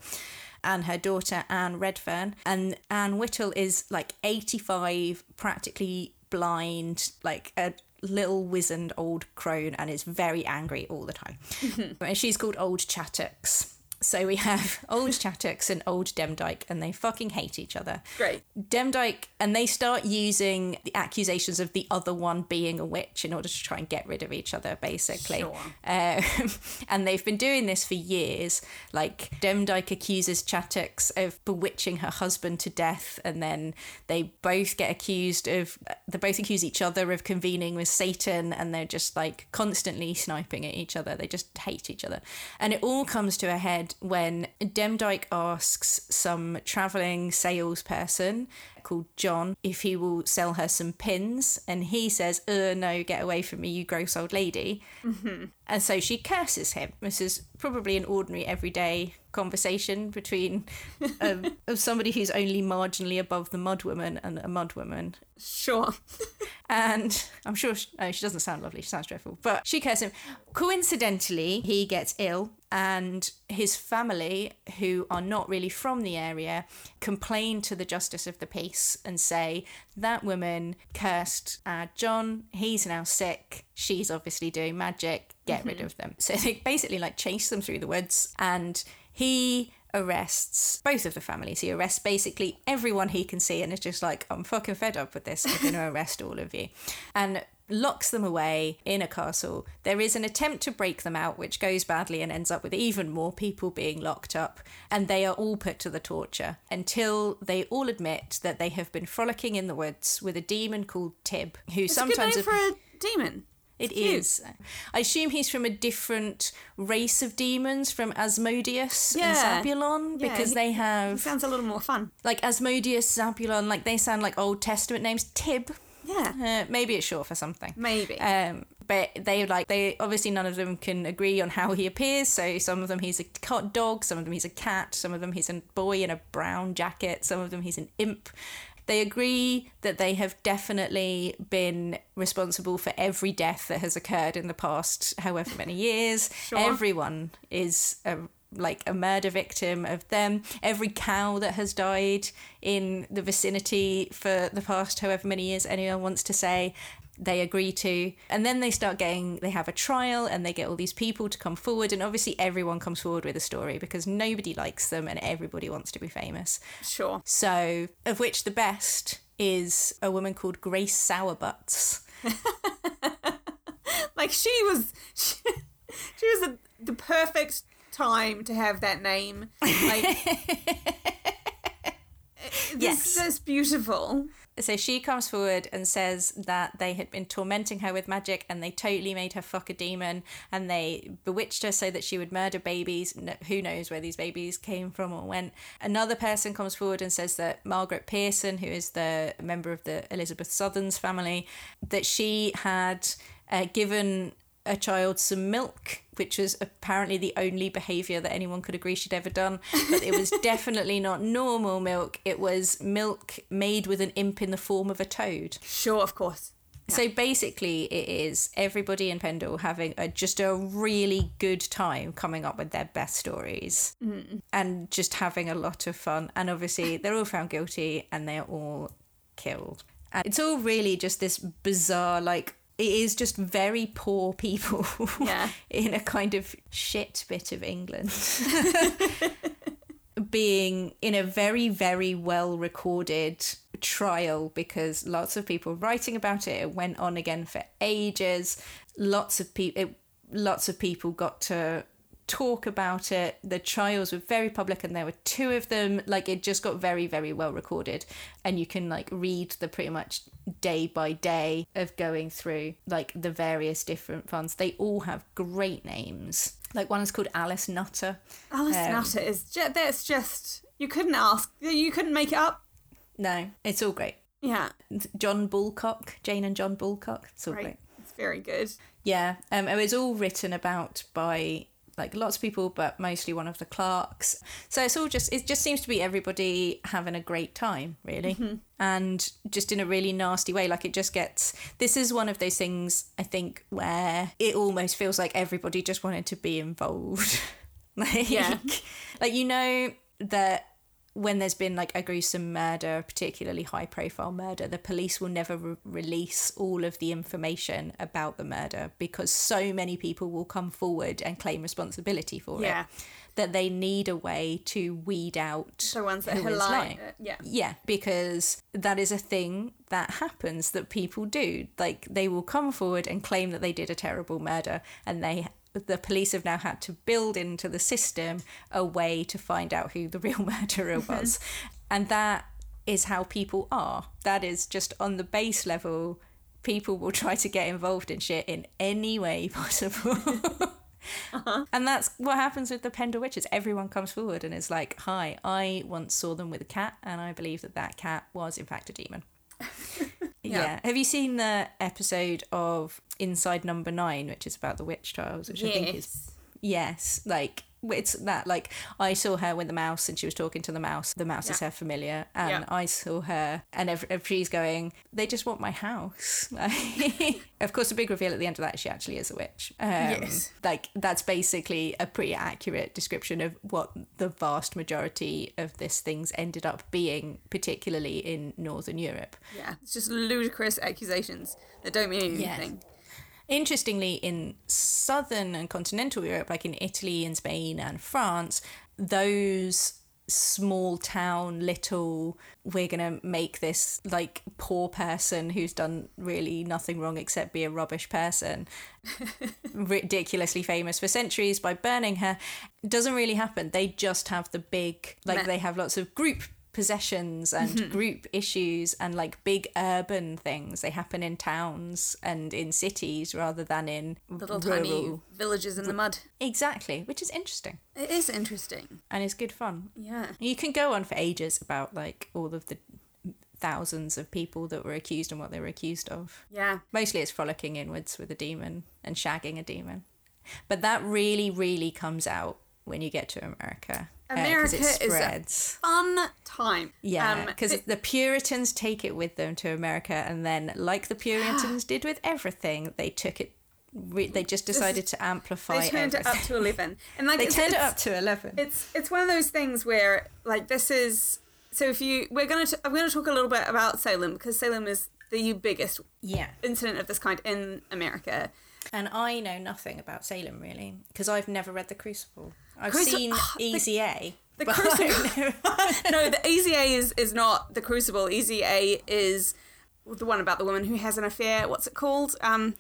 and her daughter Anne Redfern. And Anne Whittle is like 85, practically blind, like a little wizened old crone, and is very angry all the time. Mm-hmm. and she's called Old Chattox. So we have [laughs] old Chattox and old Demdike, and they fucking hate each other. Great. Demdike, and they start using the accusations of the other one being a witch in order to try and get rid of each other, basically. Sure. Um, [laughs] and they've been doing this for years. Like, Demdike accuses Chattox of bewitching her husband to death, and then they both get accused of, they both accuse each other of convening with Satan, and they're just like constantly sniping at each other. They just hate each other. And it all comes to a head when Demdike asks some travelling salesperson called John if he will sell her some pins, and he says, uh, no, get away from me, you gross old lady. And so she curses him. This is probably an ordinary, everyday conversation between [laughs] um, of somebody who's only marginally above the mud woman and a mud woman. Sure. And I'm sure she, oh, she doesn't sound lovely. She sounds dreadful. But she curses him. Coincidentally, he gets ill, and his family, who are not really from the area, complain to the justice of the peace and say that woman cursed uh, John. He's now sick. She's obviously doing magic. Get rid of them. So [laughs] they basically like chase them through the woods, and he arrests both of the families. He arrests basically everyone he can see and is just like, I'm fucking fed up with this. I'm going [laughs] to arrest all of you. And locks them away in a castle. There is an attempt to break them out, which goes badly and ends up with even more people being locked up. And they are all put to the torture until they all admit that they have been frolicking in the woods with a demon called Tib, who It's a good sometimes name for a demon. it is. I assume he's from a different race of demons from Asmodeus Yeah. and Zabulon Yeah, because he- they have sounds a little more fun. like Asmodeus, Zabulon, like they sound like Old Testament names. Tib, Yeah. uh, maybe it's short for something. Maybe. Um, but they like they obviously none of them can agree on how he appears. So some of them he's a cat dog, some of them he's a cat, some of them he's a boy in a brown jacket, some of them he's an imp. They agree that they have definitely been responsible for every death that has occurred in the past however many years. [laughs] Sure. Everyone is a like a murder victim of them. Every cow that has died in the vicinity for the past however many years anyone wants to say they agree to and then they start getting they have a trial and they get all these people to come forward and obviously everyone comes forward with a story because nobody likes them and everybody wants to be famous sure. so of which the best is a woman called grace Sowerbutts. [laughs] Like she was, [laughs] she, she was the, the perfect time to have that name. Like, [laughs] this, Yes. that's beautiful. So she comes forward and says that they had been tormenting her with magic and they totally made her fuck a demon and they bewitched her so that she would murder babies. No, who knows where these babies came from or went. Another person comes forward and says that Margaret Pearson, who is the member of the Elizabeth Southerns family, that she had uh, given a child some milk, which was apparently the only behaviour that anyone could agree she'd ever done. But it was [laughs] definitely not normal milk. It was milk made with an imp in the form of a toad. Sure, of course. So basically, it is everybody in Pendle having a, just a really good time coming up with their best stories and just having a lot of fun. And obviously, [laughs] they're all found guilty and they're all killed. And it's all really just this bizarre, like, it is just very poor people [laughs] Yeah. in a kind of shit bit of England. [laughs] being in a very, very well recorded trial because lots of people writing about it. It went on again for ages. Lots of people, lots of people got to talk about it. The trials were very public and there were two of them. Like it just got very, very well recorded. And you can like read the pretty much day by day of going through like the various different funds. They all have great names. Like one is called Alice Nutter. Alice Um, Nutter is just, that's just, you couldn't ask, you couldn't make it up. No, it's all great. Yeah, John Bulcock, Jane and John Bulcock. It's all great. great. It's very good. Yeah, um, it was all written about by like lots of people, but mostly one of the clerks. So it's all just it just seems to be everybody having a great time, really, mm-hmm. and just in a really nasty way. Like it just gets. This is one of those things I think where it almost feels like everybody just wanted to be involved. [laughs] like, Yeah. like you know that when there's been like a gruesome murder, particularly high profile murder, the police will never re- release all of the information about the murder because so many people will come forward and claim responsibility for Yeah. it that they need a way to weed out The ones that who are lying. lying. Uh, yeah. Yeah, because that is a thing that happens that people do. Like they will come forward and claim that they did a terrible murder and they the police have now had to build into the system a way to find out who the [laughs] real murderer mm-hmm. was. and that is how people are. That is just on the base level people will try to get involved in shit in any way [laughs] possible. Uh-huh. And that's what happens with the Pendle Witches. Everyone comes forward and is like, "Hi, I once saw them with a cat, and I believe that that cat was in fact a demon." [laughs] yeah. Have you seen the episode of Inside Number Nine, which is about the witch trials, which I think is Yes. yes, like it's that like I saw her with the mouse and she was talking to the mouse. The mouse is her familiar, and Yeah. I saw her, and ev- everybody's going, "They just want my house." [laughs] of course, the big reveal at the end of that she actually is a witch. Um, Yes. like that's basically a pretty accurate description of what the vast majority of this things ended up being, particularly in Northern Europe. Yeah. It's just ludicrous accusations that don't mean Yeah. anything. Interestingly, in southern and continental Europe, like in Italy and Spain and France, those small town little we're gonna make this like poor person who's done really nothing wrong except be a rubbish person [laughs] ridiculously famous for centuries by burning her doesn't really happen they just have the big like Meh. they have lots of group possessions and mm-hmm. group issues and like big urban things they happen in towns and in cities rather than in Little rural tiny villages in the mud. exactly which is interesting It is interesting. and it's good fun Yeah. you can go on for ages about like all of the thousands of people that were accused and what they were accused of Yeah. mostly it's frolicking inwards with a demon and shagging a demon but that really really comes out when you get to america uh, America it is a spreads fun time. yeah Um, because th- the puritans take it with them to america and then like the puritans [gasps] did with everything they took it they just decided to amplify they turned it up to 11. And like [laughs] they it's- turned it up to 11 it's it's one of those things where like this is so if you we're gonna t- I'm gonna talk a little bit about Salem because Salem is the biggest yeah incident of this kind in America. And I know nothing about Salem really because I've never read The Crucible. I've Cruci- seen [gasps] the- Easy A. the Crucible- [laughs] no, the Easy A is is not the Crucible. Easy A is the one about the woman who has an affair. What's it called? Um,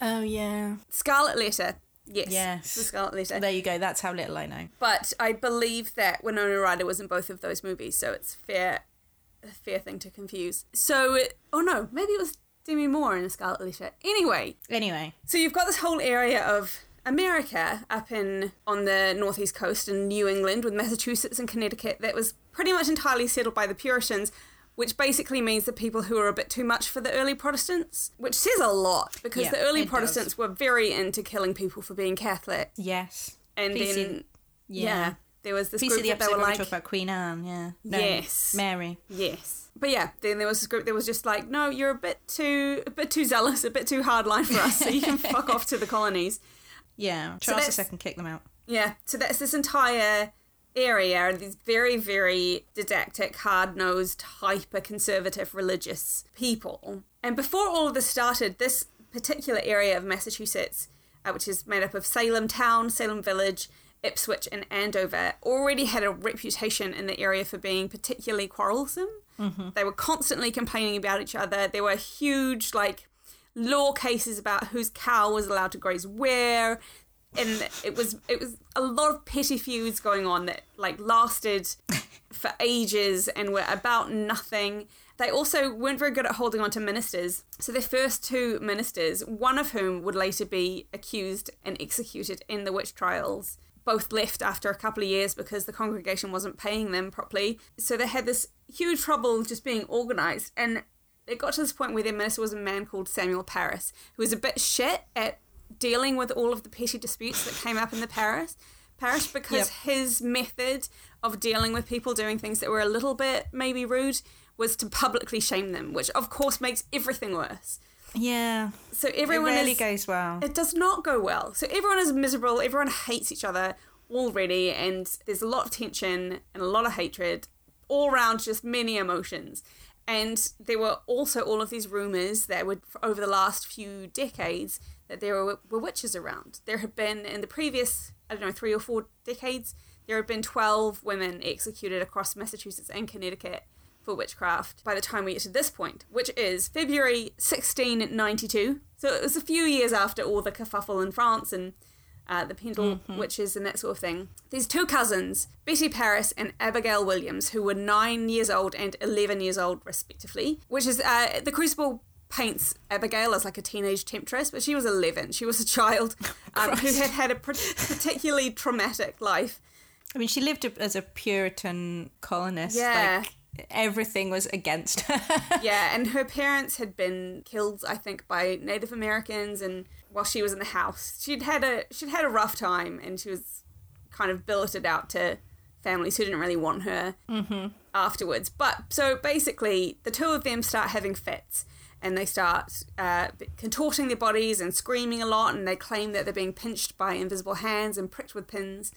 oh yeah. Scarlet Letter. Yes. Yes. The Scarlet Letter. There you go. That's how little I know. but I believe that Winona Ryder was in both of those movies, so it's fair, a fair thing to confuse. So, oh no, maybe it was Demi Moore in a Scarlet Letter. Anyway, Anyway, so you've got this whole area of America up in on the northeast coast in New England with Massachusetts and Connecticut that was pretty much entirely settled by the Puritans. Which basically means the people who are a bit too much for the early Protestants, which says a lot because Yeah, the early Protestants were very into killing people for being Catholic. yes. And then, yeah. yeah. there was this group of the that they were like, we talk about Queen Anne. Yeah. No, Yes. Mary. yes. But yeah, then there was this group that was just like, no, you're a bit too, a bit too zealous, a bit too hardline for us, so you can fuck off to the colonies. Yeah. So Charles that's- II kicked them out. Yeah, so that's this entire area, and these very, very didactic, hard nosed, hyper conservative religious people. And before all of this started, this particular area of Massachusetts, uh, which is made up of Salem Town, Salem Village, Ipswich, and Andover, already had a reputation in the area for being particularly quarrelsome. Mm-hmm. They were constantly complaining about each other. There were huge, like, law cases about whose cow was allowed to graze where and it was it was a lot of petty feuds going on that like lasted [laughs] for ages and were about nothing. They also weren't very good at holding on to ministers. So their first two ministers, one of whom would later be accused and executed in the witch trials, both left after a couple of years because the congregation wasn't paying them properly. So they had this huge trouble just being organized and it got to this point where their minister was a man called Samuel Parris, who was a bit shit at dealing with all of the petty disputes that came up in the parish parish because Yep. his method of dealing with people doing things that were a little bit maybe rude was to publicly shame them, which of course makes everything worse. Yeah. So everyone it really goes well. it does not go well. So everyone is miserable, everyone hates each other already, and there's a lot of tension and a lot of hatred all around, just many emotions. And there were also all of these rumors that were over the last few decades, that there were, were witches around. There had been, in the previous, I don't know, three or four decades, there had been 12 women executed across Massachusetts and Connecticut for witchcraft by the time we get to this point, which is February 1692. So it was a few years after all the kerfuffle in France and uh, the Pendle witches and that sort of thing. These two cousins, Betty Parris and Abigail Williams, who were nine years old and 11 years old, respectively, which is uh, the Crucible paints Abigail as like a teenage temptress, but she was 11. She was a child [laughs] um, who had had a particularly traumatic life. I mean, she lived as a Puritan colonist. Yeah. Like, everything was against her. [laughs] yeah, and her parents had been killed, I think, by Native Americans, and while she was in the house, she'd had a she'd had a rough time, and she was kind of billeted out to families who didn't really want her afterwards. But so basically, the two of them start having fits. And they start uh, contorting their bodies and screaming a lot, and they claim that they're being pinched by invisible hands and pricked with pins.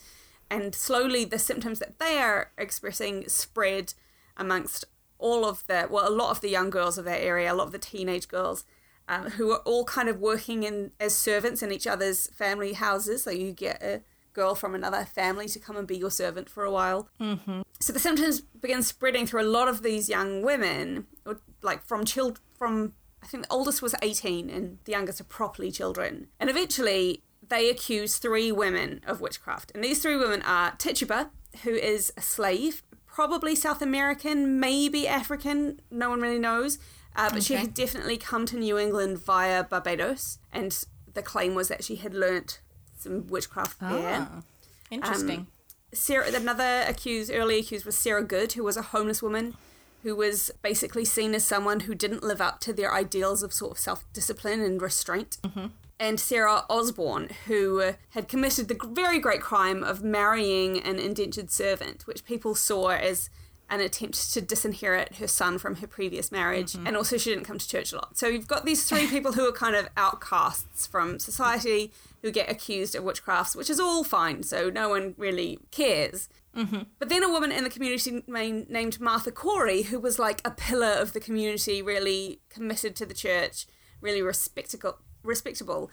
And slowly, the symptoms that they are expressing spread amongst all of the well a lot of the young girls of that area a lot of the teenage girls um, who are all kind of working in as servants in each other's family houses. So you get a girl from another family to come and be your servant for a while. Mm-hmm. so the symptoms begin spreading through a lot of these young women or like from child from i think the oldest was 18 and the youngest are properly children. And eventually they accuse three women of witchcraft. And these three women are tituba who is a slave probably South American, maybe African. No one really knows. Uh, but she had definitely come to New England via Barbados, and the claim was that she had learnt some witchcraft there. Ah, interesting. Sarah, another accused, early accused, was Sarah Good, who was a homeless woman who was basically seen as someone who didn't live up to their ideals of sort of self discipline and restraint. And Sarah Osborne, who had committed the very great crime of marrying an indentured servant, which people saw as an attempt to disinherit her son from her previous marriage. Mm-hmm. And also, she didn't come to church a lot. So, you've got these three [laughs] people who are kind of outcasts from society who get accused of witchcrafts, which is all fine. So, no one really cares. Mm-hmm. But then a woman in the community named Martha Corey, who was like a pillar of the community, really committed to the church, really respectable, respectable.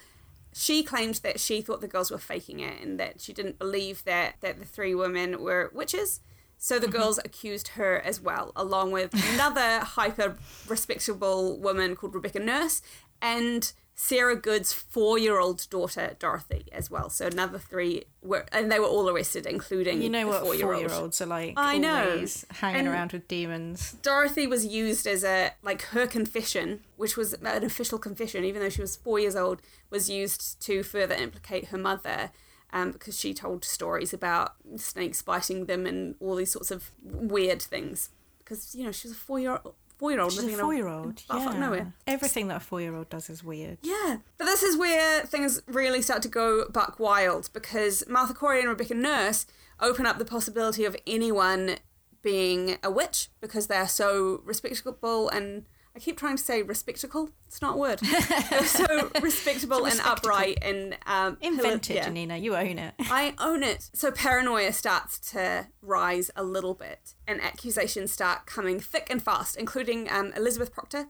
She claimed that she thought the girls were faking it and that she didn't believe that, that the three women were witches. So the mm-hmm. girls accused her as well, along with another [laughs] hyper respectable woman called Rebecca Nurse and Sarah Good's four year old daughter, Dorothy, as well. So another three were, and they were all arrested, including you know the what four year old. four-year-olds are like. I know. hanging And- around with demons. Dorothy was used as a like her confession, which was an official confession, even though she was four years old, was used to further implicate her mother, um, because she told stories about snakes biting them and all these sorts of weird things. Because you know she was a four year four year old She's living a four-year-old. butt Yeah. nowhere. Everything that a four-year-old does is weird. Yeah, but this is where things really start to go buck wild because Martha Corey and Rebecca Nurse open up the possibility of anyone being a witch because they are so respectable and I keep trying to say respectable. It's not a word. [laughs] So respectable and upright and um, Invented, yeah. Janina. You own it. [laughs] I own it. So paranoia starts to rise a little bit, and accusations start coming thick and fast, including um, Elizabeth Proctor,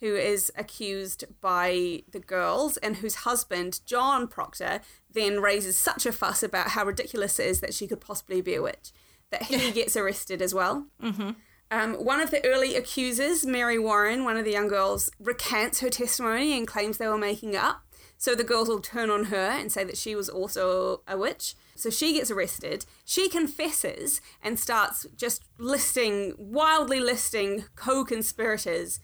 who is accused by the girls, and whose husband, John Proctor, then raises such a fuss about how ridiculous it is that she could possibly be a witch that he [laughs] gets arrested as well. Mm-hmm. Um, one of the early accusers, Mary Warren, one of the young girls, recants her testimony and claims they were making up. So the girls all turn on her and say that she was also a witch. So she gets arrested. She confesses and starts just listing, wildly listing co-conspirators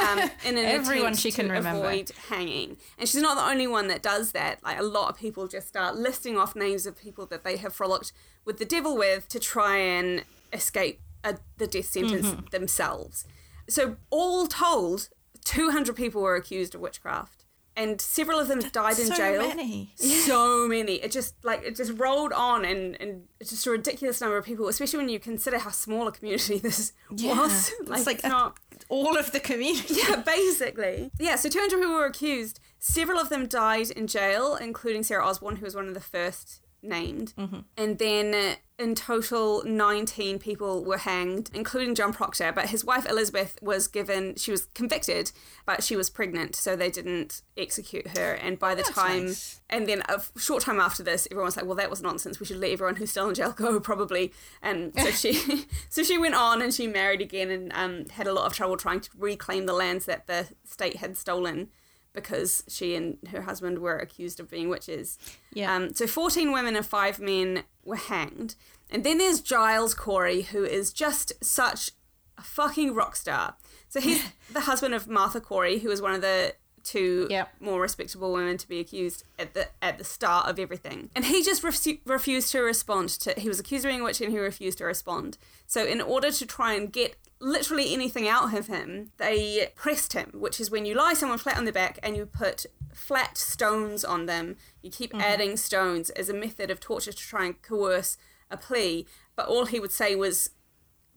um, [laughs] in an Everyone attempt she can to remember. avoid hanging. And she's not the only one that does that. Like a lot of people just start listing off names of people that they have frolicked with the devil with to try and escape a, the death sentence Mm-hmm. themselves. So all told, 200 people were accused of witchcraft. And several of them died in so jail. many. [laughs] So many. It just like it just rolled on, and and it's just a ridiculous number of people. Especially when you consider how small a community [laughs] this was. it's like it's a- not All of the community. yeah, [laughs] basically. Yeah, so 200 people were accused. Several of them died in jail, including Sarah Osborne, who was one of the first named. And then uh, in total, 19 people were hanged, including John Proctor. But his wife Elizabeth was given, she was convicted, but she was pregnant, so they didn't execute her. And by the That's time, nice. and then a short time after this, everyone was like, well, that was nonsense. We should let everyone who's still in jail [laughs] go, probably. And so she, [laughs] [laughs] so she went on and she married again and um, had a lot of trouble trying to reclaim the lands that the state had stolen because she and her husband were accused of being witches. Yeah. Um, so 14 women and five men were hanged. And then there's Giles Corey, who is just such a fucking rock star. So he's [laughs] the husband of Martha Corey, who was one of the two Yep. more respectable women to be accused at the at the start of everything. And he just refu- refused to respond to he was accused of being a witch and he refused to respond. So in order to try and get literally anything out of him, they pressed him, which is when you lie someone flat on their back and you put flat stones on them. You keep mm-hmm. adding stones as a method of torture to try and coerce a plea, but all he would say was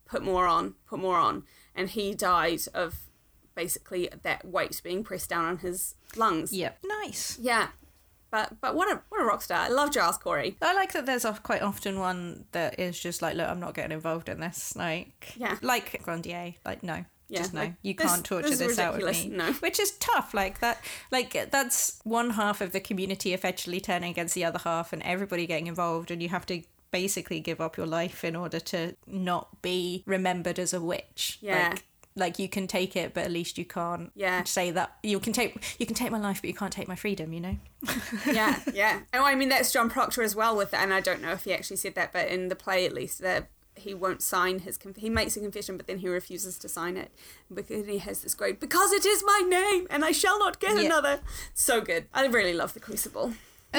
put more on, put more on, and he died of basically that weight being pressed down on his lungs. Yep. Nice. Yeah. But but what a what a rock star. I love Giles Corey. I like that there's quite often one that is just like, look, I'm not getting involved in this. Like, Yeah. like Grandier, like, no. Yeah, just no, like, you can't torture this this, out of me. No. which is tough. Like that, like that's one half of the community effectively turning against the other half, and everybody getting involved, and you have to basically give up your life in order to not be remembered as a witch. Yeah. Like, like you can take it, but at least you can't Yeah. say that you can take you can take my life, but you can't take my freedom. You know. [laughs] yeah, yeah. Oh, I mean that's John Proctor as well with that, and I don't know if he actually said that, but in the play at least that he won't sign his conf- he makes a confession, but then he refuses to sign it because he has this great because it is my name and I shall not get Yeah. another. So good. I really love the Crucible. [laughs]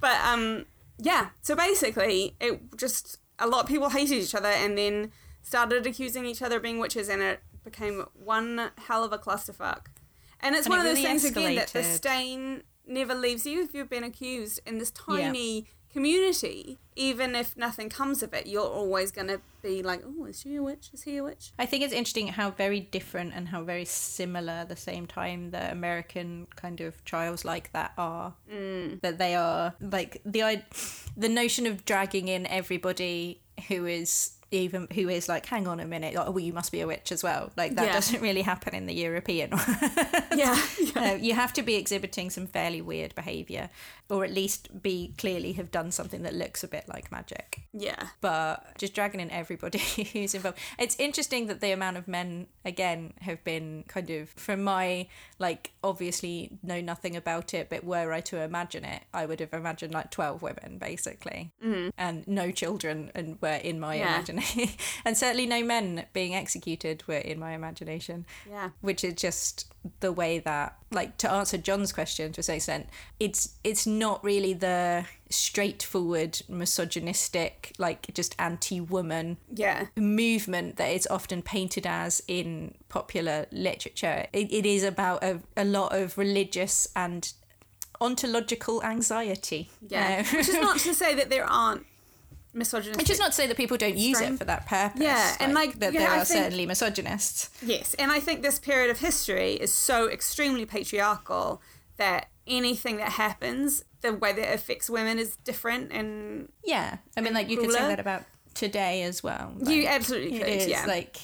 but um, yeah. So basically, it just a lot of people hated each other and then started accusing each other of being witches, and it became one hell of a clusterfuck. And it's And one it of those really things again that the stain never leaves you if you've been accused in this tiny community. Even if nothing comes of it, you're always going to be like, oh, is she a witch? Is he a witch? I think it's interesting how very different and how very similar at the same time the American kind of trials like that are. Mm. That they are like the the notion of dragging in everybody who is even who is like, hang on a minute, oh, well, you must be a witch as well. Like that Yeah. doesn't really happen in the European. [laughs] Yeah. Uh, you have to be exhibiting some fairly weird behavior, or at least be clearly have done something that looks a bit like magic yeah. but just dragging in everybody [laughs] who's involved. It's interesting that the amount of men again have been kind of from my like obviously know nothing about it, but were I to imagine it, I would have imagined like twelve women basically, mm. and no children, and were in my Yeah. imagination, [laughs] and certainly no men being executed were in my imagination. Yeah. which is just the way that like to answer John's question to some extent, it's it's not really the straightforward misogynistic like just anti-woman Yeah. movement that it's often painted as in popular literature it, it is about a, a lot of religious and ontological anxiety Yeah. Uh, [laughs] Which is not to say that there aren't misogynistic. which is not to say that people don't use Strain. it for that purpose Yeah, and, like, that yeah, there I are think- certainly misogynists Yes, and I think this period of history is so extremely patriarchal that anything that happens, the way that it affects women is different, and Yeah, I mean, like you could say that about today as well. you absolutely it could. is yeah, like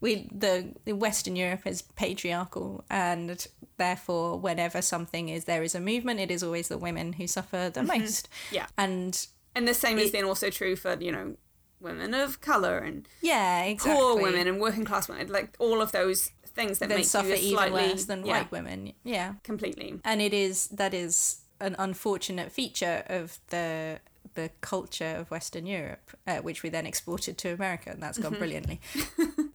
we the, Western Europe is patriarchal, and therefore, whenever something is there is a movement, it is always the women who suffer the most. Mm-hmm. Yeah. and and the same is then also true for you know women of color and Yeah, exactly. poor women and working class women, like all of those things that then make suffer you even slightly worse than yeah, white women. Yeah. completely. and it is that is an unfortunate feature of the the culture of Western Europe, uh, which we then exported to America, and that's gone Mm-hmm. brilliantly. [laughs]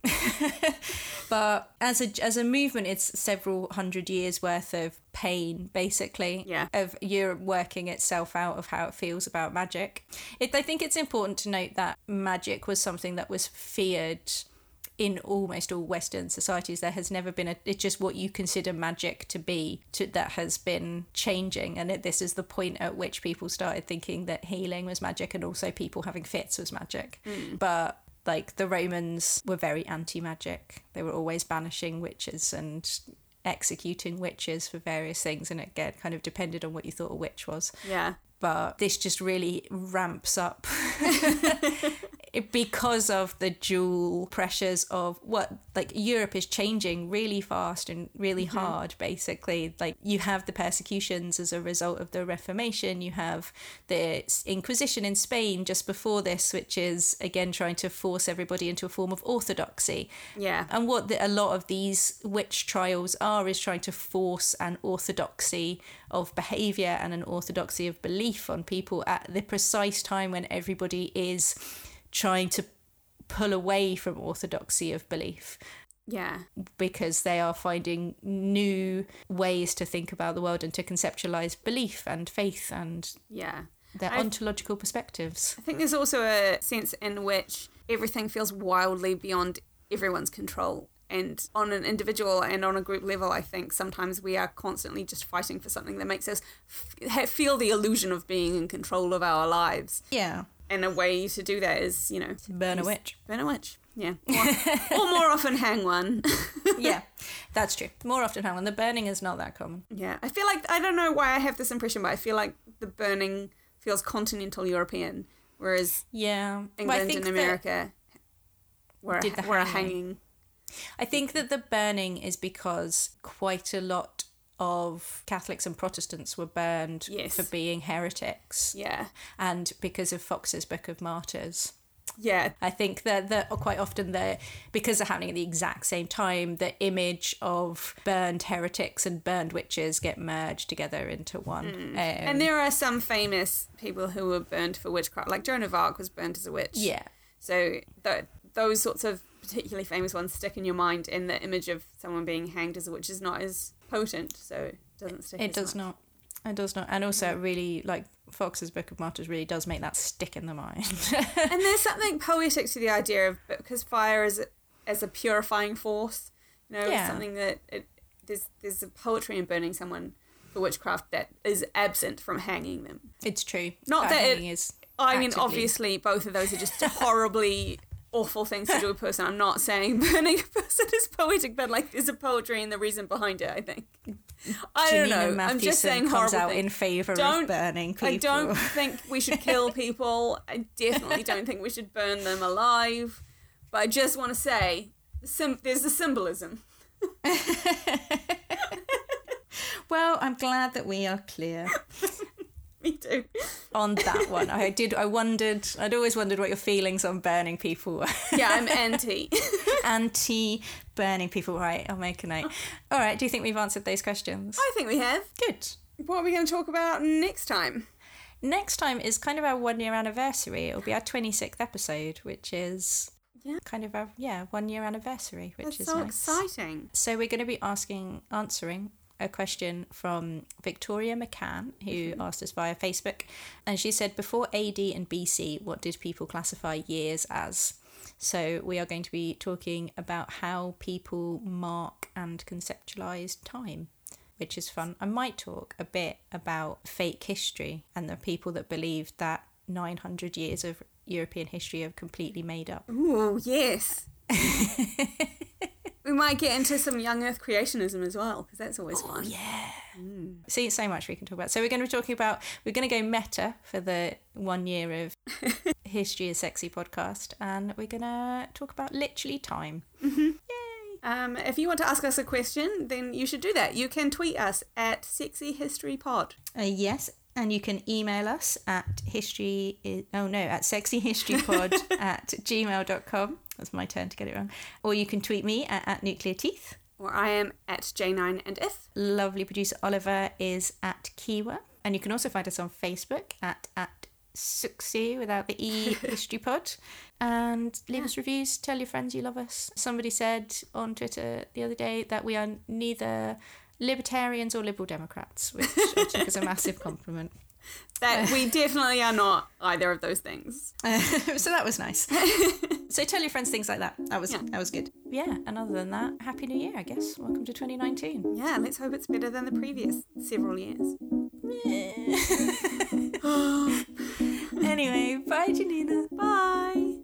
[laughs] but as a as a movement, it's several hundred years worth of pain, basically, Yeah. of Europe working itself out of how it feels about magic. It, I think it's important to note that magic was something that was feared in almost all Western societies, there has never been a. It's just what you consider magic to be to, that has been changing, and it, this is the point at which people started thinking that healing was magic, and also people having fits was magic. Hmm. But like the Romans were very anti-magic; they were always banishing witches and executing witches for various things, and it again kind of depended on what you thought a witch was Yeah. but this just really ramps up [laughs] [laughs] because of the dual pressures of what like Europe is changing really fast and really mm-hmm. hard basically. Like you have the persecutions as a result of the reformation. You have the inquisition in Spain just before this which is again trying to force everybody into a form of orthodoxy. Yeah. and what the, a lot of these witch trials are is trying to force an orthodoxy of behavior and an orthodoxy of belief on people at the precise time when everybody is trying to pull away from orthodoxy of belief Yeah. because they are finding new ways to think about the world and to conceptualize belief and faith and Yeah. their I- ontological perspectives. I think there's also a sense in which everything feels wildly beyond everyone's control. And on an individual and on a group level, I think sometimes we are constantly just fighting for something that makes us f- feel the illusion of being in control of our lives. Yeah. And a way to do that is, you know, Burn a witch. Burn a witch. Yeah. [laughs] Or, or more often, hang one. [laughs] yeah, that's true. More often, hang one. the burning is not that common. yeah. I feel like, I don't know why I have this impression, but I feel like the burning feels continental European, whereas Yeah, England and America were, Did the were a hanging. hanging. I think that the burning is because quite a lot of Catholics and Protestants were burned Yes. for being heretics, Yeah. and because of Foxe's Book of Martyrs. Yeah. I think that that quite often the because they're happening at the exact same time, the image of burned heretics and burned witches get merged together into one. Um, And there are some famous people who were burned for witchcraft, like Joan of Arc was burned as a witch. yeah, So th- those sorts of particularly famous ones stick in your mind, in the image of someone being hanged as a witch is not as potent, so it doesn't stick. it does much. not. It does not, and also it really like Foxe's Book of Martyrs really does make that stick in the mind. [laughs] And there's something poetic to the idea of because fire is as a purifying force. You know, Yeah. something that it, there's there's a poetry in burning someone for witchcraft that is absent from hanging them. it's true. Not that it- hanging is I mean, obviously, both of those are just [laughs] horribly awful things to do a person. I'm not saying [laughs] burning a person is poetic, but like there's a poetry and the reason behind it. I think. I don't know. I'm just saying comes horrible out things. in favour Don't- of burning people. I don't think we should [laughs] kill people. I definitely don't think we should burn them alive. But I just want to say, sim- there's a symbolism. [laughs] Well, I'm glad that we are clear [laughs] Me too. on that one. I did. I wondered. I'd always wondered what your feelings on burning people were. Yeah, I'm [laughs] anti. [laughs] Anti burning people. Right. I'll make a note. All right. Do you think we've answered those questions? I think we have. Good. What are we going to talk about next time? Next time is kind of our one year anniversary. It'll be our 26th episode, which is Yeah. kind of our yeah one year anniversary, which That's is so nice. exciting. So we're going to be asking, answering a question from Victoria McCann, who mm-hmm. asked us via Facebook, and she said, "Before AD and BC, what did people classify years as?" So we are going to be talking about how people mark and conceptualize time. Which is fun. I might talk a bit about fake history and the people that believe that 900 years of European history are completely made up. Ooh, yes. [laughs] we might get into some young Earth creationism as well, because that's always fun. Yeah. See, so much we can talk about. So we're going to be talking about. We're going to go meta for the one year of [laughs] History is Sexy podcast, and we're going to talk about literally time. Um, if you want to ask us a question, then you should do that. You can tweet us at Sexy History Pod. Uh, yes, And you can email us at history, i- oh no, at sexyhistorypod [laughs] at gmail.com. That's my turn to get it wrong. Or you can tweet me at, at nuclear teeth. Or I am at J9 and If. Lovely producer Oliver is at Kiwa. And you can also find us on Facebook at, at Suxy without the E [laughs] History Pod. And leave us reviews. Tell your friends you love us. Somebody said on Twitter the other day that we are neither libertarians or liberal Democrats, which I took as a massive [laughs] compliment. That we [laughs] definitely are not either of those things. [laughs] so that was nice. [laughs] so tell your friends things like that. That was Yeah. that was good. Yeah, and other than that, happy new year, I guess. Welcome to 2019. Yeah, let's hope it's better than the previous several years. anyway, bye Janina. Bye.